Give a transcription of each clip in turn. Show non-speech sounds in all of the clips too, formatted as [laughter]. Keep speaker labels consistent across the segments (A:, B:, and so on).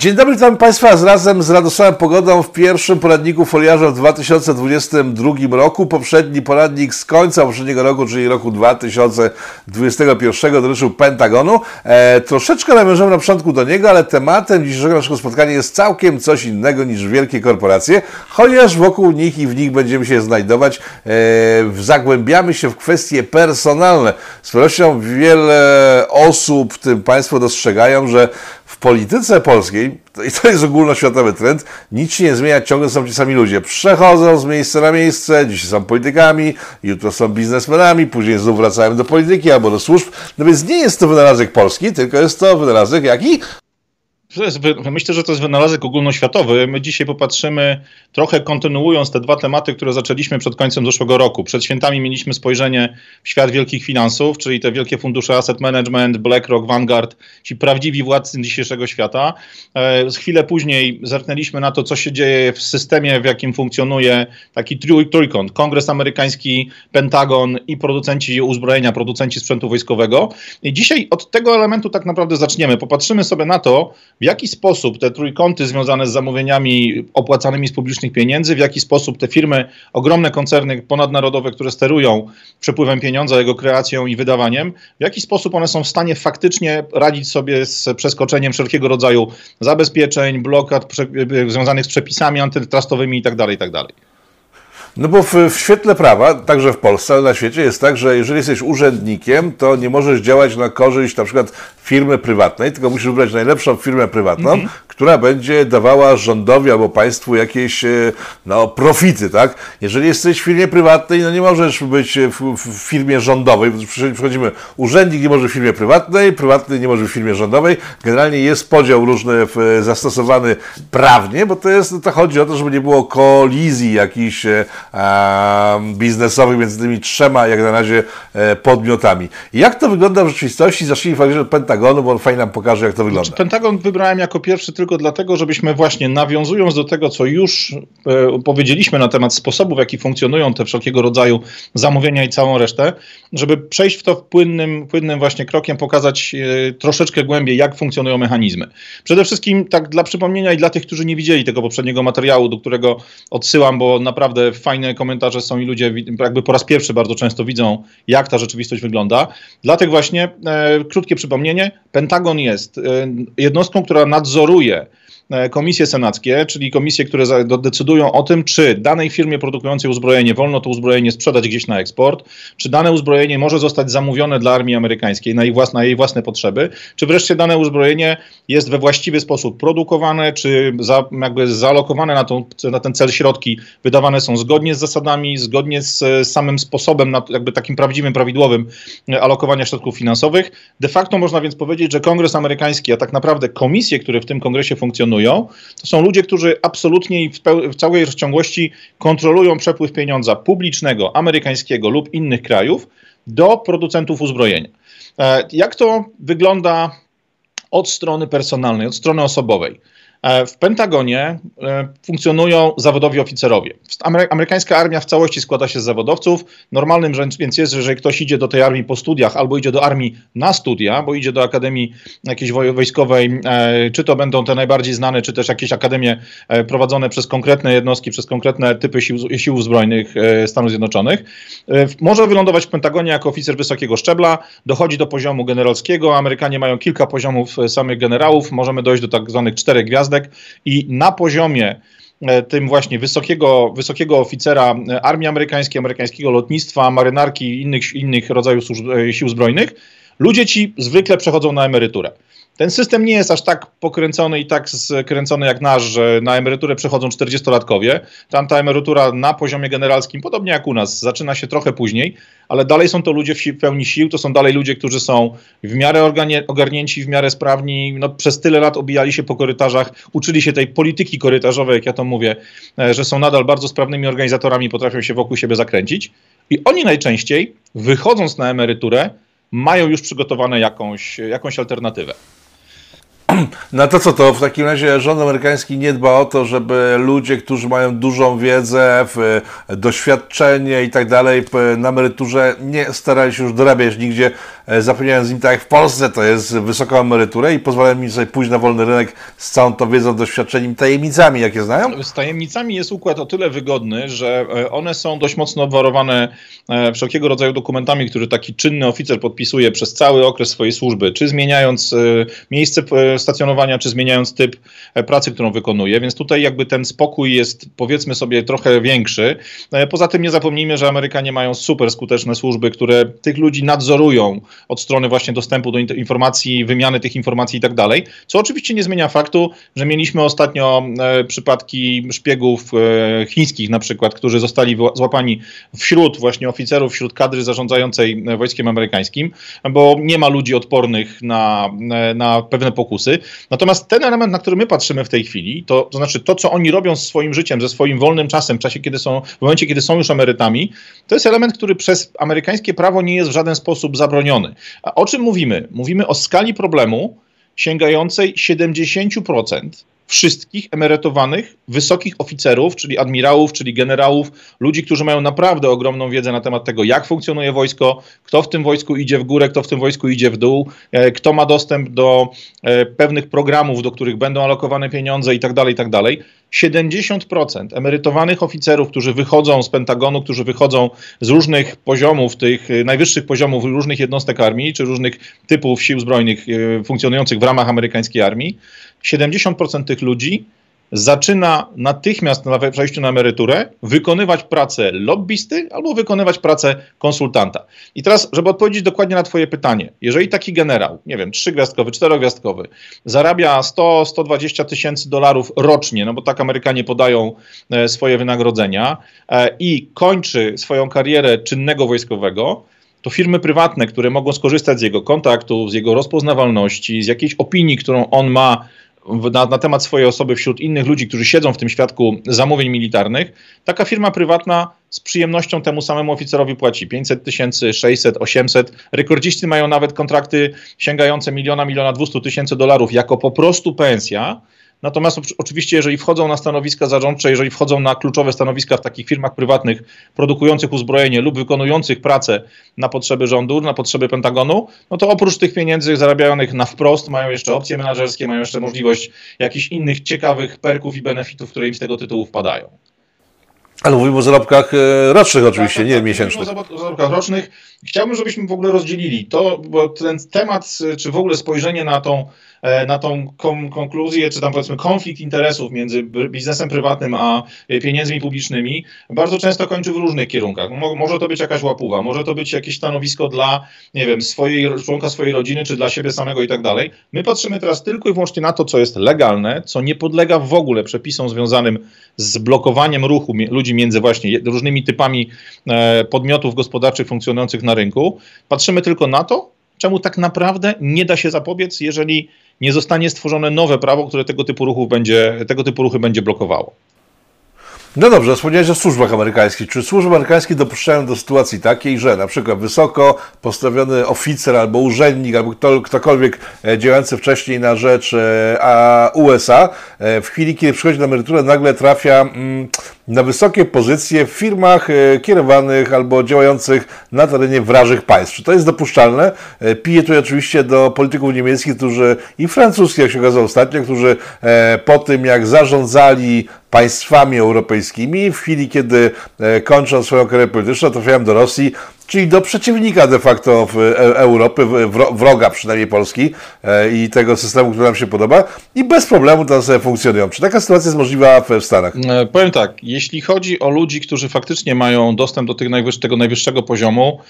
A: Dzień dobry, witam Państwa z razem z Radosławem Pogodą w pierwszym poradniku foliarza w 2022 roku. Poprzedni poradnik z końca poprzedniego roku, czyli roku 2021 dotyczył Pentagonu. E, troszeczkę nawiążemy na początku do niego, ale tematem dzisiejszego naszego spotkania jest całkiem coś innego niż wielkie korporacje, chociaż wokół nich i w nich będziemy się znajdować. E, zagłębiamy się w kwestie personalne. Z pewnością wiele osób, w tym Państwo dostrzegają, że w polityce polskiej, i to jest ogólnoświatowy trend, nic się nie zmienia, ciągle są ci sami ludzie. Przechodzą z miejsca na miejsce, dziś są politykami, jutro są biznesmenami, później znów wracają do polityki albo do służb. No więc nie jest to wynalazek polski, tylko jest to wynalazek jaki?
B: Myślę, że to jest wynalazek ogólnoświatowy. My dzisiaj popatrzymy, trochę kontynuując te dwa tematy, które zaczęliśmy przed końcem zeszłego roku. Przed świętami mieliśmy spojrzenie w świat wielkich finansów, czyli te wielkie fundusze asset management, BlackRock, Vanguard, ci prawdziwi władcy dzisiejszego świata. E, chwilę później zerknęliśmy na to, co się dzieje w systemie, w jakim funkcjonuje taki trójkąt. Kongres amerykański, Pentagon i producenci uzbrojenia, producenci sprzętu wojskowego. I dzisiaj od tego elementu tak naprawdę zaczniemy. Popatrzymy sobie na to, w jaki sposób te trójkąty związane z zamówieniami opłacanymi z publicznych pieniędzy, w jaki sposób te firmy, ogromne koncerny ponadnarodowe, które sterują przepływem pieniądza, jego kreacją i wydawaniem, w jaki sposób one są w stanie faktycznie radzić sobie z przeskoczeniem wszelkiego rodzaju zabezpieczeń, blokad związanych z przepisami antytrustowymi itd. Tak itd.
A: No bo w, w, świetle prawa, także w Polsce, ale na świecie jest tak, że jeżeli jesteś urzędnikiem, to nie możesz działać na korzyść na przykład firmy prywatnej, tylko musisz wybrać najlepszą firmę prywatną, mm -hmm. która będzie dawała rządowi albo państwu jakieś e, no, profity, tak? Jeżeli jesteś w firmie prywatnej, no nie możesz być w, w firmie rządowej, przychodzimy, urzędnik nie może w firmie prywatnej, prywatny nie może w firmie rządowej. Generalnie jest podział różny zastosowany prawnie, bo to jest, to chodzi o to, żeby nie było kolizji jakichś e, biznesowych między tymi trzema, jak na razie, e, podmiotami. Jak to wygląda w rzeczywistości? Zacznijmy fakt, od Pentagonu, bo on fajnie nam pokaże, jak to wygląda. Znaczy,
B: Pentagon wybrałem jako pierwszy tylko dlatego, żebyśmy właśnie nawiązując do tego, co już e, powiedzieliśmy na temat sposobu, w jaki funkcjonują te wszelkiego rodzaju zamówienia i całą resztę, żeby przejść w to płynnym, płynnym właśnie krokiem, pokazać e, troszeczkę głębiej, jak funkcjonują mechanizmy. Przede wszystkim, tak dla przypomnienia i dla tych, którzy nie widzieli tego poprzedniego materiału, do którego odsyłam, bo naprawdę fajnie fajne komentarze są i ludzie jakby po raz pierwszy bardzo często widzą, jak ta rzeczywistość wygląda. Dlatego właśnie, e, krótkie przypomnienie, Pentagon jest e, jednostką, która nadzoruje komisje senackie, czyli komisje, które decydują o tym, czy danej firmie produkującej uzbrojenie wolno to uzbrojenie sprzedać gdzieś na eksport, czy dane uzbrojenie może zostać zamówione dla armii amerykańskiej na jej własne, na jej własne potrzeby, czy wreszcie dane uzbrojenie jest we właściwy sposób produkowane, czy za, jakby zalokowane na, tą, na ten cel środki wydawane są zgodnie z zasadami, zgodnie z, z samym sposobem, na, jakby takim prawdziwym, prawidłowym e, alokowania środków finansowych. De facto można więc powiedzieć, że Kongres amerykański, a tak naprawdę komisje, które w tym kongresie funkcjonują, to są ludzie, którzy absolutnie i w, w całej rozciągłości kontrolują przepływ pieniądza publicznego, amerykańskiego lub innych krajów do producentów uzbrojenia. E, jak to wygląda od strony personalnej, od strony osobowej? E, w Pentagonie e, funkcjonują zawodowi oficerowie. Amerykańska armia w całości składa się z zawodowców. Normalnym więc jest, że jeżeli ktoś idzie do tej armii po studiach albo idzie do armii na studia, bo idzie do akademii jakiejś wojskowej, e, czy to będą te najbardziej znane, czy też jakieś akademie prowadzone przez konkretne jednostki, przez konkretne typy sił, sił zbrojnych Stanów Zjednoczonych, może wylądować w Pentagonie jako oficer wysokiego szczebla, dochodzi do poziomu generalskiego. Amerykanie mają kilka poziomów samych generałów, możemy dojść do tak zwanych czterech gwiazd gwiazdek i na poziomie e, tym właśnie wysokiego, wysokiego oficera e, armii amerykańskiej, amerykańskiego lotnictwa, marynarki i innych, innych rodzajów e, sił zbrojnych, ludzie ci zwykle przechodzą na emeryturę. Ten system nie jest aż tak pokręcony i tak skręcony jak nasz, że na emeryturę przechodzą 40-latkowie. Tam ta emerytura na poziomie generalskim, podobnie jak u nas, zaczyna się trochę później, ale dalej są to ludzie w pełni sił, to są dalej ludzie, którzy są w miarę ogarnięci, w miarę sprawni, no, przez tyle lat obijali się po korytarzach, uczyli się tej polityki korytarzowej, jak ja to mówię, e, że są nadal bardzo sprawnymi organizatorami, potrafią się wokół siebie zakręcić. I oni najczęściej, wychodząc na emeryturę, mają już przygotowane jakąś, jakąś alternatywę.
A: No to co, to w takim razie rząd amerykański nie dba o to, żeby ludzie, którzy mają dużą wiedzę, doświadczenie i tak dalej, na emeryturze nie starali się już dorabiać nigdzie zapewniając im tak jak w Polsce, to jest wysoką emeryturę i pozwalają im sobie pójść na wolny rynek z całą tą wiedzą, doświadczeniem, tajemnicami, jakie znają?
B: Z tajemnicami jest układ o tyle wygodny, że one są dość mocno obwarowane wszelkiego rodzaju dokumentami, które taki czynny oficer podpisuje przez cały okres swojej służby, czy zmieniając miejsce stacjonowania, czy zmieniając typ pracy, którą wykonuje, więc tutaj jakby ten spokój jest powiedzmy sobie trochę większy. Poza tym nie zapomnijmy, że Amerykanie mają super skuteczne służby, które tych ludzi nadzorują od strony właśnie dostępu do informacji, wymiany tych informacji i tak dalej, co oczywiście nie zmienia faktu, że mieliśmy ostatnio e, przypadki szpiegów e, chińskich na przykład, którzy zostali złapani wśród właśnie oficerów, wśród kadry zarządzającej e, wojskiem amerykańskim, bo nie ma ludzi odpornych na, na pewne pokusy. Natomiast ten element, na który my patrzymy w tej chwili, to, to znaczy to, co oni robią z swoim życiem, ze swoim wolnym czasem, w czasie, kiedy są, w momencie, kiedy są już emerytami, to jest element, który przez amerykańskie prawo nie jest w żaden sposób zabroniony. A o czym mówimy? Mówimy o skali problemu sięgającej 70% wszystkich emerytowanych wysokich oficerów, czyli admirałów, czyli generałów, ludzi, którzy mają naprawdę ogromną wiedzę na temat tego, jak funkcjonuje wojsko, kto w tym wojsku idzie w górę, kto w tym wojsku idzie w dół, e, kto ma dostęp do e, pewnych programów, do których będą alokowane pieniądze itd., itd. 70% emerytowanych oficerów, którzy wychodzą z Pentagonu, którzy wychodzą z różnych poziomów, tych e, najwyższych poziomów różnych jednostek armii, czy różnych typów sił zbrojnych funkcjonujących w ramach amerykańskiej armii, 70% tych ludzi zaczyna natychmiast na przejściu na emeryturę wykonywać pracę lobbysty albo wykonywać pracę konsultanta. I teraz, żeby odpowiedzieć dokładnie na Twoje pytanie, jeżeli taki generał, nie wiem, trzygwiazdkowy, czterogwiazdkowy, zarabia 100-120 tysięcy dolarów rocznie, no bo tak Amerykanie podają e, swoje wynagrodzenia e, i kończy swoją karierę czynnego wojskowego, to firmy prywatne, które mogą skorzystać z jego kontaktów, z jego rozpoznawalności, z jakiejś opinii, którą on ma na, na, temat swojej osoby wśród innych ludzi, którzy siedzą w tym świadku zamówień militarnych, taka firma prywatna z przyjemnością temu samemu oficerowi płaci 500 tysięcy, 600, 800. Rekordziści mają nawet kontrakty sięgające miliona, miliona 200 tysięcy dolarów jako po prostu pensja Natomiast oczywiście, jeżeli wchodzą na stanowiska zarządcze, jeżeli wchodzą na kluczowe stanowiska w takich firmach prywatnych produkujących uzbrojenie lub wykonujących pracę na potrzeby rządu, na potrzeby Pentagonu, no to oprócz tych pieniędzy zarabianych na wprost, mają jeszcze opcje menedżerskie, mają jeszcze możliwość jakichś innych ciekawych perków i benefitów, które im z tego tytułu wpadają.
A: Ale mówimy o zarobkach e, rocznych oczywiście, tak, tak, nie tak, miesięcznych.
B: O zarobkach rocznych. Chciałbym, żebyśmy w ogóle rozdzielili to, bo ten temat, czy w ogóle spojrzenie na tą E, na tą konkluzję, czy tam powiedzmy konflikt interesów między biznesem prywatnym a e, pieniędzmi publicznymi bardzo często kończy w różnych kierunkach. może to być jakaś łapuwa, może to być jakieś stanowisko dla, nie wiem, swojej, członka swojej rodziny, czy dla siebie samego i tak dalej. My patrzymy teraz tylko i wyłącznie na to, co jest legalne, co nie podlega w ogóle przepisom związanym z blokowaniem ruchu ludzi między właśnie różnymi typami e, podmiotów gospodarczych funkcjonujących na rynku. Patrzymy tylko na to, czemu tak naprawdę nie da się zapobiec, jeżeli nie zostanie stworzone nowe prawo, które tego typu, ruchów będzie, tego typu ruchy będzie blokowało.
A: No dobrze, wspomniałeś o służbach amerykańskich. Czy służby amerykańskie dopuszczają do sytuacji takiej, że na przykład wysoko postawiony oficer albo urzędnik, albo kto, ktokolwiek e, działający wcześniej na rzecz e, USA, e, w chwili, kiedy przychodzi na emeryturę, nagle trafia mm, na wysokie pozycje w firmach kierowanych albo działających na terenie wrażych państw. Czy to jest dopuszczalne? Piję tu oczywiście do polityków niemieckich, którzy i francuskich, jak się okazało ostatnio, którzy po tym, jak zarządzali państwami europejskimi. W chwili, kiedy e, kończą swoją karierę polityczną, trafiają do Rosji, czyli do przeciwnika de facto e, Europy, wroga przynajmniej Polski e, i tego systemu, który nam się podoba i bez problemu tam sobie funkcjonują. Czy taka sytuacja jest możliwa w Stanach?
B: Powiem tak, jeśli chodzi o ludzi, którzy faktycznie mają dostęp do tego, najwyższego poziomu,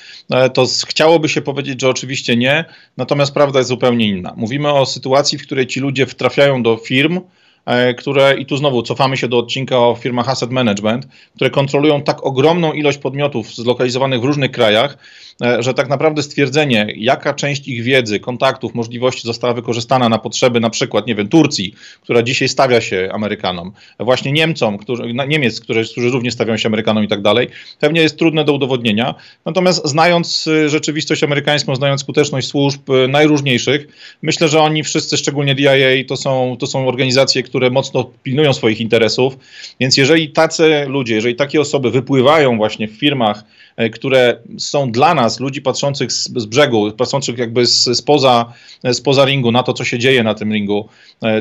B: to chciałoby się powiedzieć, że oczywiście nie, natomiast prawda jest zupełnie inna. Mówimy o sytuacji, w której ci ludzie trafiają do firm, E, które, i tu znowu cofamy się do odcinka o firmach asset management, które kontrolują tak ogromną ilość podmiotów zlokalizowanych w różnych krajach, E, że tak naprawdę stwierdzenie, jaka część ich wiedzy, kontaktów, możliwości została wykorzystana na potrzeby na przykład, nie wiem, Turcji, która dzisiaj stawia się Amerykanom, właśnie Niemcom, którzy, Niemiec, którzy, którzy również stawiają się Amerykanom i tak dalej, pewnie jest trudne do udowodnienia. Natomiast znając y, rzeczywistość amerykańską, znając skuteczność służb y, najróżniejszych, myślę, że oni wszyscy, szczególnie DIA, to są, to są organizacje, które mocno pilnują swoich interesów, więc jeżeli tacy ludzie, jeżeli takie osoby wypływają właśnie w firmach, które są dla nas, ludzi patrzących z, z brzegu, patrzących jakby z, spoza, spoza ringu, na to, co się dzieje na tym ringu,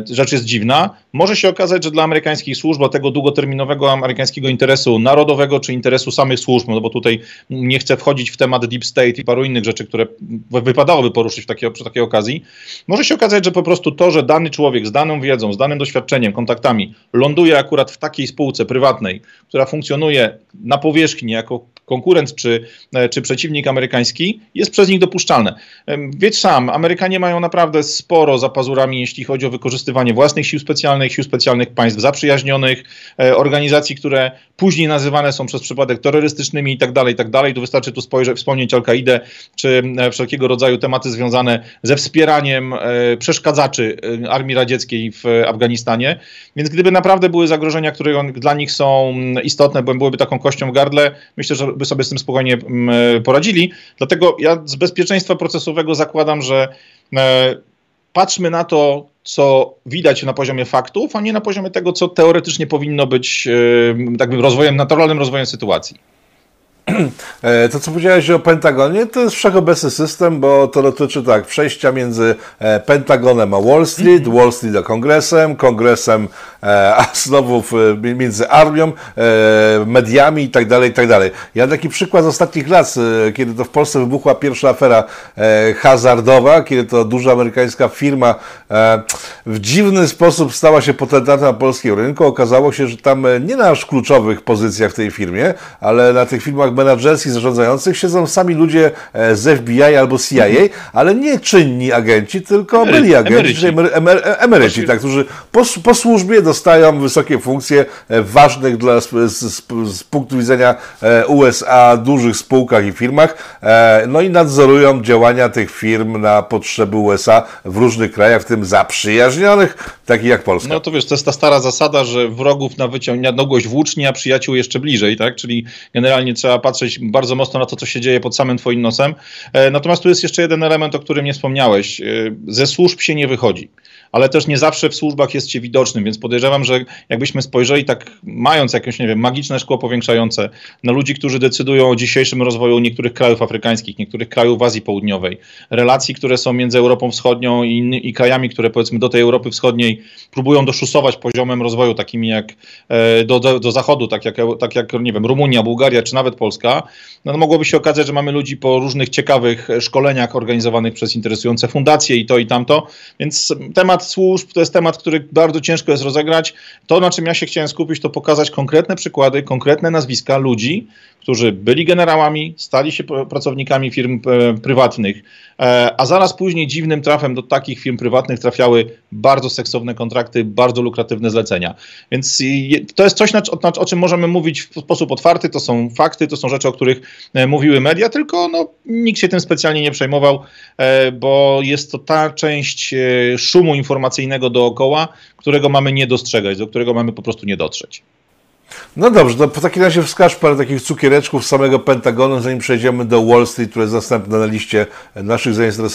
B: rzecz jest dziwna. Może się okazać, że dla amerykańskich służb, dla tego długoterminowego amerykańskiego interesu narodowego, czy interesu samych służb, no bo tutaj nie chcę wchodzić w temat deep state i paru innych rzeczy, które wypadałoby poruszyć w przy takiej okazji, może się okazać, że po prostu to, że dany człowiek z daną wiedzą, z danym doświadczeniem, kontaktami ląduje akurat w takiej spółce prywatnej, która funkcjonuje na powierzchni jako konkurent czy, e, czy przeciwnik amerykański, jest przez nich dopuszczalne. Wiedz sam, Amerykanie mają naprawdę sporo za pazurami, jeśli chodzi o wykorzystywanie własnych sił specjalnych, sił specjalnych państw zaprzyjaźnionych, e, organizacji, które później nazywane są przez przypadek terrorystycznymi i tak dalej, i tak. Tu wystarczy tu spojrzeć, wspomnieć Al-Kaidę, czy e, wszelkiego rodzaju tematy związane ze wspieraniem przeszkadzaczy armii radzieckiej w Afganistanie. Więc gdyby naprawdę były zagrożenia, które dla nich są istotne, byłyby taką kością w gardle, myślę, że by sobie z tym spokojnie mm, poradzili. Dlatego ja z bezpieczeństwa procesowego zakładam, że e, patrzmy na to, co widać na poziomie faktów, a nie na poziomie tego, co teoretycznie powinno być e, tak rozwojem, naturalnym rozwojem sytuacji. [clears throat]
A: E, to, co powiedziałeś o Pentagonie, to jest wszechobecny system, bo to dotyczy tak, przejścia między e, Pentagonem a Wall Street, -hmm. Wall Street a Kongresem, Kongresem e, a znowu między armią, mediami i tak dalej, i tak. Ja taki przykład z ostatnich lat, kiedy to w Polsce wybuchła pierwsza afera hazardowa, kiedy to duża amerykańska firma w dziwny sposób stała się potentatem na polskim rynku. Okazało się, że tam nie na aż kluczowych pozycjach w tej firmie, ale na tych firmach menadżerskich, zarządzających siedzą sami ludzie e, z FBI albo CIA, mhm. ale nie czynni agenci, tylko Emery, byli agenci, emeryci, emery, emery, emeryci tak, którzy po, po, służbie dostają wysokie funkcje e, ważnych dla, z, z, z, punktu widzenia e, USA dużych spółkach i firmach, no i nadzorują działania tych firm na potrzeby USA w różnych krajach, w tym zaprzyjaźnionych, takich jak Polska.
B: No to wiesz, to jest ta stara zasada, że wrogów na wyciągnięcie włóczni, a przyjaciół jeszcze bliżej, tak? Czyli generalnie trzeba patrzeć bardzo mocno na to, co się dzieje pod samym Twoim nosem. E, natomiast tu jest jeszcze jeden element, o którym nie wspomniałeś. E, ze służb się nie wychodzi ale też nie zawsze w służbach jest się widocznym, więc podejrzewam, że jakbyśmy spojrzeli tak, mając jakieś, nie wiem, magiczne szkło powiększające na ludzi, którzy decydują o dzisiejszym rozwoju niektórych krajów afrykańskich, niektórych krajów w Azji Południowej, relacji, które są między Europą Wschodnią i, i krajami, które powiedzmy do tej Europy Wschodniej próbują doszusować poziomem rozwoju, takimi jak e, do, do, do zachodu, tak jak, tak jak, nie wiem, Rumunia, Bułgaria czy nawet Polska, no, mogłoby się okazać, że mamy ludzi po różnych ciekawych szkoleniach organizowanych przez interesujące fundacje i to i tamto, więc temat temat służb to jest temat, który bardzo ciężko jest rozegrać. To, na czym ja się chciałem skupić, to pokazać konkretne przykłady, konkretne nazwiska ludzi, którzy byli generałami, stali się pracownikami firm e, prywatnych, e, a zaraz później dziwnym trafem do takich firm prywatnych trafiały bardzo seksowne kontrakty, bardzo lukratywne zlecenia. Więc to jest coś, o czym możemy mówić w sposób otwarty, to są fakty, to są rzeczy, o których e, mówiły media, tylko no, nikt się tym specjalnie nie przejmował, bo jest to ta część szumu informacyjnego dookoła, którego mamy nie dostrzegać, do którego mamy po prostu nie dotrzeć.
A: No dobrze, to w takim razie wskaż parę takich cukiereczków samego Pentagonu, zanim przejdziemy do Wall Street, które jest następne na liście naszych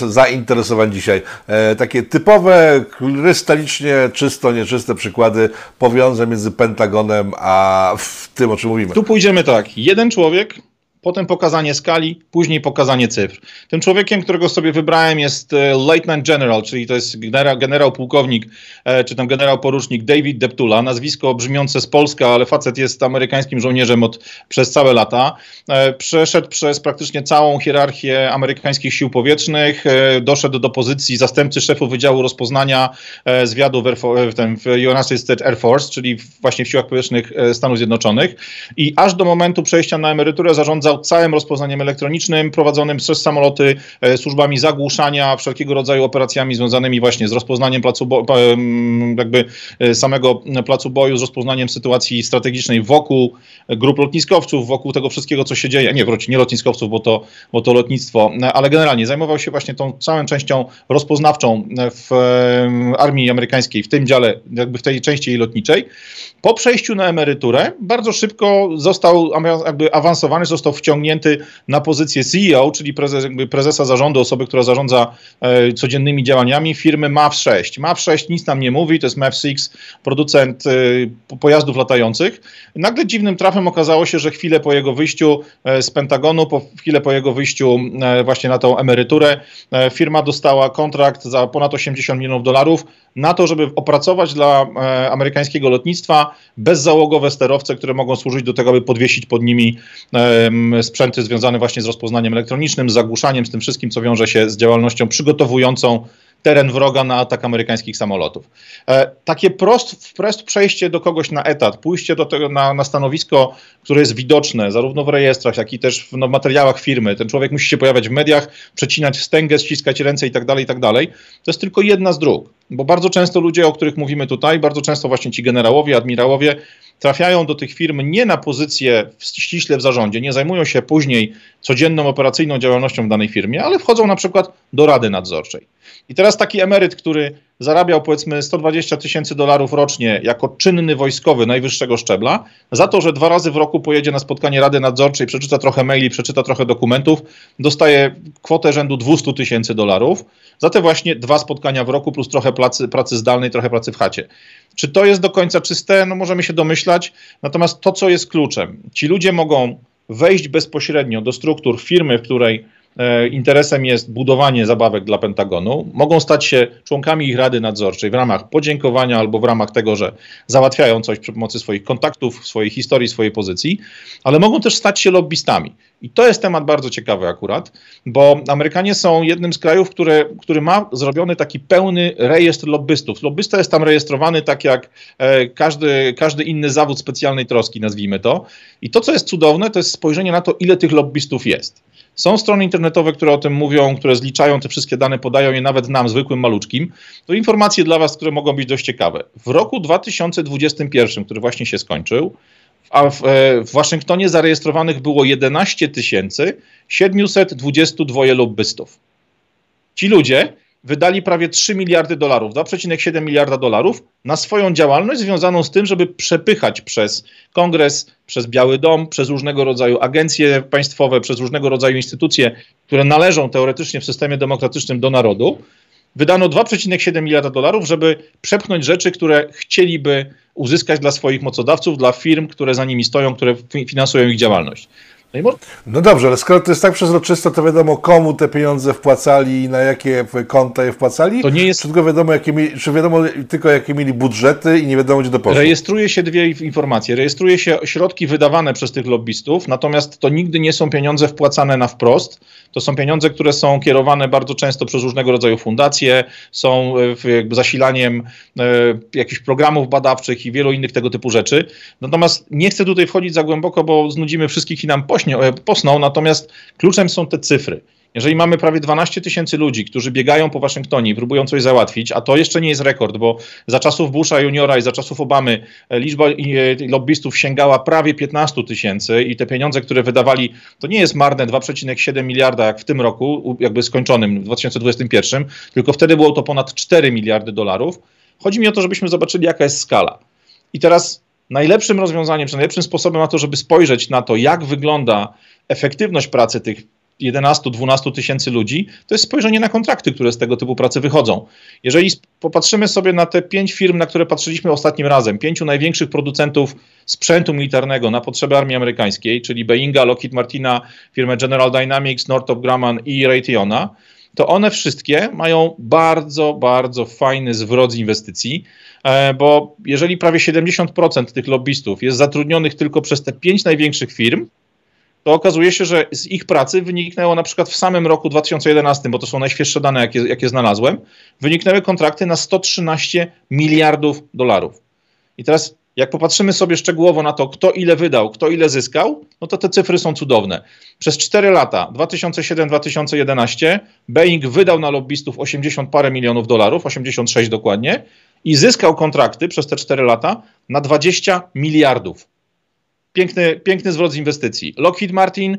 A: zainteresowań dzisiaj. E, takie typowe, krystalicznie czysto, nieczyste przykłady powiązań między Pentagonem a tym, o czym mówimy.
B: Tu pójdziemy tak. Jeden człowiek potem pokazanie skali, później pokazanie cyfr. Tym człowiekiem, którego sobie wybrałem jest e, Lieutenant General, czyli to jest generał, generał pułkownik, e, czy tam generał porucznik David Deptula, nazwisko brzmiące z Polska, ale facet jest amerykańskim żołnierzem od, przez całe lata. E, przeszedł przez praktycznie całą hierarchię amerykańskich sił powietrznych, doszedł do pozycji zastępcy szefu Wydziału Rozpoznania Zwiadu w, w, tym, w United States Air Force, czyli właśnie w siłach powietrznych Stanów Zjednoczonych i aż do momentu przejścia na emeryturę zarządzał całym rozpoznaniem elektronicznym prowadzonym przez samoloty, e, służbami zagłuszania, wszelkiego rodzaju operacjami związanymi właśnie z rozpoznaniem placu jakby e, samego placu boju, z rozpoznaniem sytuacji strategicznej wokół grup lotniskowców, wokół tego wszystkiego, co się dzieje. Nie, wróci, nie lotniskowców, bo to, bo to lotnictwo, e, ale generalnie zajmował się właśnie tą całą częścią rozpoznawczą w armii amerykańskiej, w tym dziale, jakby w tej części jej lotniczej. Po przejściu na emeryturę bardzo szybko został jakby awansowany, został wciągnięty na pozycję CEO, czyli prezes, prezesa zarządu, osoby, która zarządza e, codziennymi działaniami firmy MAV 6. MAV 6 nic nam nie mówi, to jest MAV 6, producent e, pojazdów latających. Nagle dziwnym trafem okazało się, że chwilę po jego wyjściu e, z Pentagonu, po, chwilę po jego wyjściu e, właśnie na tą emeryturę, e, firma dostała kontrakt za ponad 80 milionów dolarów na to, żeby opracować dla e, amerykańskiego lotnictwa bezzałogowe sterowce, które mogą służyć do tego, aby podwiesić pod nimi e, sprzęty związane właśnie z rozpoznaniem elektronicznym, z zagłuszaniem, z tym wszystkim, co wiąże się z działalnością przygotowującą teren wroga na atak amerykańskich samolotów. E, takie prost, wprost przejście do kogoś na etat, pójście do tego na, na stanowisko, które jest widoczne zarówno w rejestrach, jak i też w no, materiałach firmy. Ten człowiek musi się pojawiać w mediach, przecinać wstęgę, ściskać ręce i tak dalej, i tak. To jest tylko jedna z dróg, bo bardzo często ludzie, o których mówimy tutaj, bardzo często właśnie ci generałowie, admirałowie, trafiają do tych firm nie na pozycję ściśle w zarządzie, nie zajmują się później codzienną operacyjną działalnością w danej firmie, ale wchodzą na przykład do rady nadzorczej. I teraz taki emeryt, który zarabiał powiedzmy 120 tysięcy dolarów rocznie jako czynny wojskowy najwyższego szczebla, za to, że dwa razy w roku pojedzie na spotkanie Rady Nadzorczej, przeczyta trochę maili, przeczyta trochę dokumentów, dostaje kwotę rzędu 200 tysięcy dolarów za te właśnie dwa spotkania w roku plus trochę pracy, pracy zdalnej, trochę pracy w chacie. Czy to jest do końca czyste? No możemy się domyślać. Natomiast to, co jest kluczem, ci ludzie mogą wejść bezpośrednio do struktur firmy, w której interesem jest budowanie zabawek dla Pentagonu. Mogą stać się członkami ich rady nadzorczej w ramach podziękowania albo w ramach tego, że załatwiają coś przy pomocy swoich kontaktów, swojej historii, swojej pozycji, ale mogą też stać się lobbystami. I to jest temat bardzo ciekawy akurat, bo Amerykanie są jednym z krajów, który, który ma zrobiony taki pełny rejestr lobbystów. Lobbysta jest tam rejestrowany tak jak e, każdy, każdy inny zawód specjalnej troski, nazwijmy to. I to, co jest cudowne, to jest spojrzenie na to, ile tych lobbystów jest. Są strony internetowe, które o tym mówią, które zliczają te wszystkie dane, podają je nawet nam, zwykłym maluczkim. To informacje dla Was, które mogą być dość ciekawe. W roku 2021, który właśnie się skończył, a w, e, w Waszyngtonie zarejestrowanych było 11 722 lobbystów. Ci ludzie wydali prawie 3 miliardy dolarów, 2,7 miliarda dolarów na swoją działalność związaną z tym, żeby przepychać przez kongres, przez Biały Dom, przez różnego rodzaju agencje państwowe, przez różnego rodzaju instytucje, które należą teoretycznie w systemie demokratycznym do narodu. Wydano 2,7 miliarda dolarów, żeby przepchnąć rzeczy, które chcieliby uzyskać dla swoich mocodawców, dla firm, które za nimi stoją, które finansują ich działalność.
A: No, może... no, dobrze, ale skoro to jest tak przezroczyste, to wiadomo komu te pieniądze wpłacali i na jakie konta je wpłacali? To nie jest... Czy tylko wiadomo, jakie, czy wiadomo tylko jakie mieli budżety i nie wiadomo, gdzie to poszło?
B: Rejestruje się dwie informacje. Rejestruje się środki wydawane przez tych lobbystów, natomiast to nigdy nie są pieniądze wpłacane na wprost. To są pieniądze, które są kierowane bardzo często przez różnego rodzaju fundacje, są e, zasilaniem e, jakichś programów badawczych i wielu innych tego typu rzeczy. Natomiast nie chcę tutaj wchodzić za głęboko, bo znudzimy wszystkich i nam pośnie posną, natomiast kluczem są te cyfry. Jeżeli mamy prawie 12 tysięcy ludzi, którzy biegają po Waszyngtonie i próbują coś załatwić, a to jeszcze nie jest rekord, bo za czasów Busha juniora i za czasów Obamy e, liczba e, lobbystów sięgała prawie 15 tysięcy i te pieniądze, które wydawali, to nie jest marne 2,7 miliarda jak w tym roku, jakby skończonym w 2021, tylko wtedy było to ponad 4 miliardy dolarów. Chodzi mi o to, żebyśmy zobaczyli, jaka jest skala. I teraz najlepszym rozwiązaniem, czy najlepszym sposobem na to, żeby spojrzeć na to, jak wygląda efektywność pracy tych 11-12 tysięcy ludzi, to jest spojrzenie na kontrakty, które z tego typu pracy wychodzą. Jeżeli popatrzymy sobie na te pięć firm, na które patrzyliśmy ostatnim razem, pięciu największych producentów sprzętu militarnego na potrzeby armii amerykańskiej, czyli Boeinga, Lockheed Martina, firmę General Dynamics, Northrop Grumman i Raytheona, to one wszystkie mają bardzo, bardzo fajny zwrot z inwestycji, e, bo jeżeli prawie 70% tych lobbystów jest zatrudnionych tylko przez te pięć największych firm, to okazuje się, że z ich pracy wyniknęło na przykład w samym roku 2011, bo to są najświeższe dane, jakie, jakie znalazłem, wyniknęły kontrakty na 113 miliardów dolarów. I teraz jak popatrzymy sobie szczegółowo na to, kto ile wydał, kto ile zyskał, no to te cyfry są cudowne. Przez 4 lata, 2007-2011, Boeing wydał na lobbystów 80 parę milionów dolarów, 86 dokładnie, i zyskał kontrakty przez te 4 lata na 20 miliardów. Piękny, piękny zwrot z inwestycji. Lockheed Martin,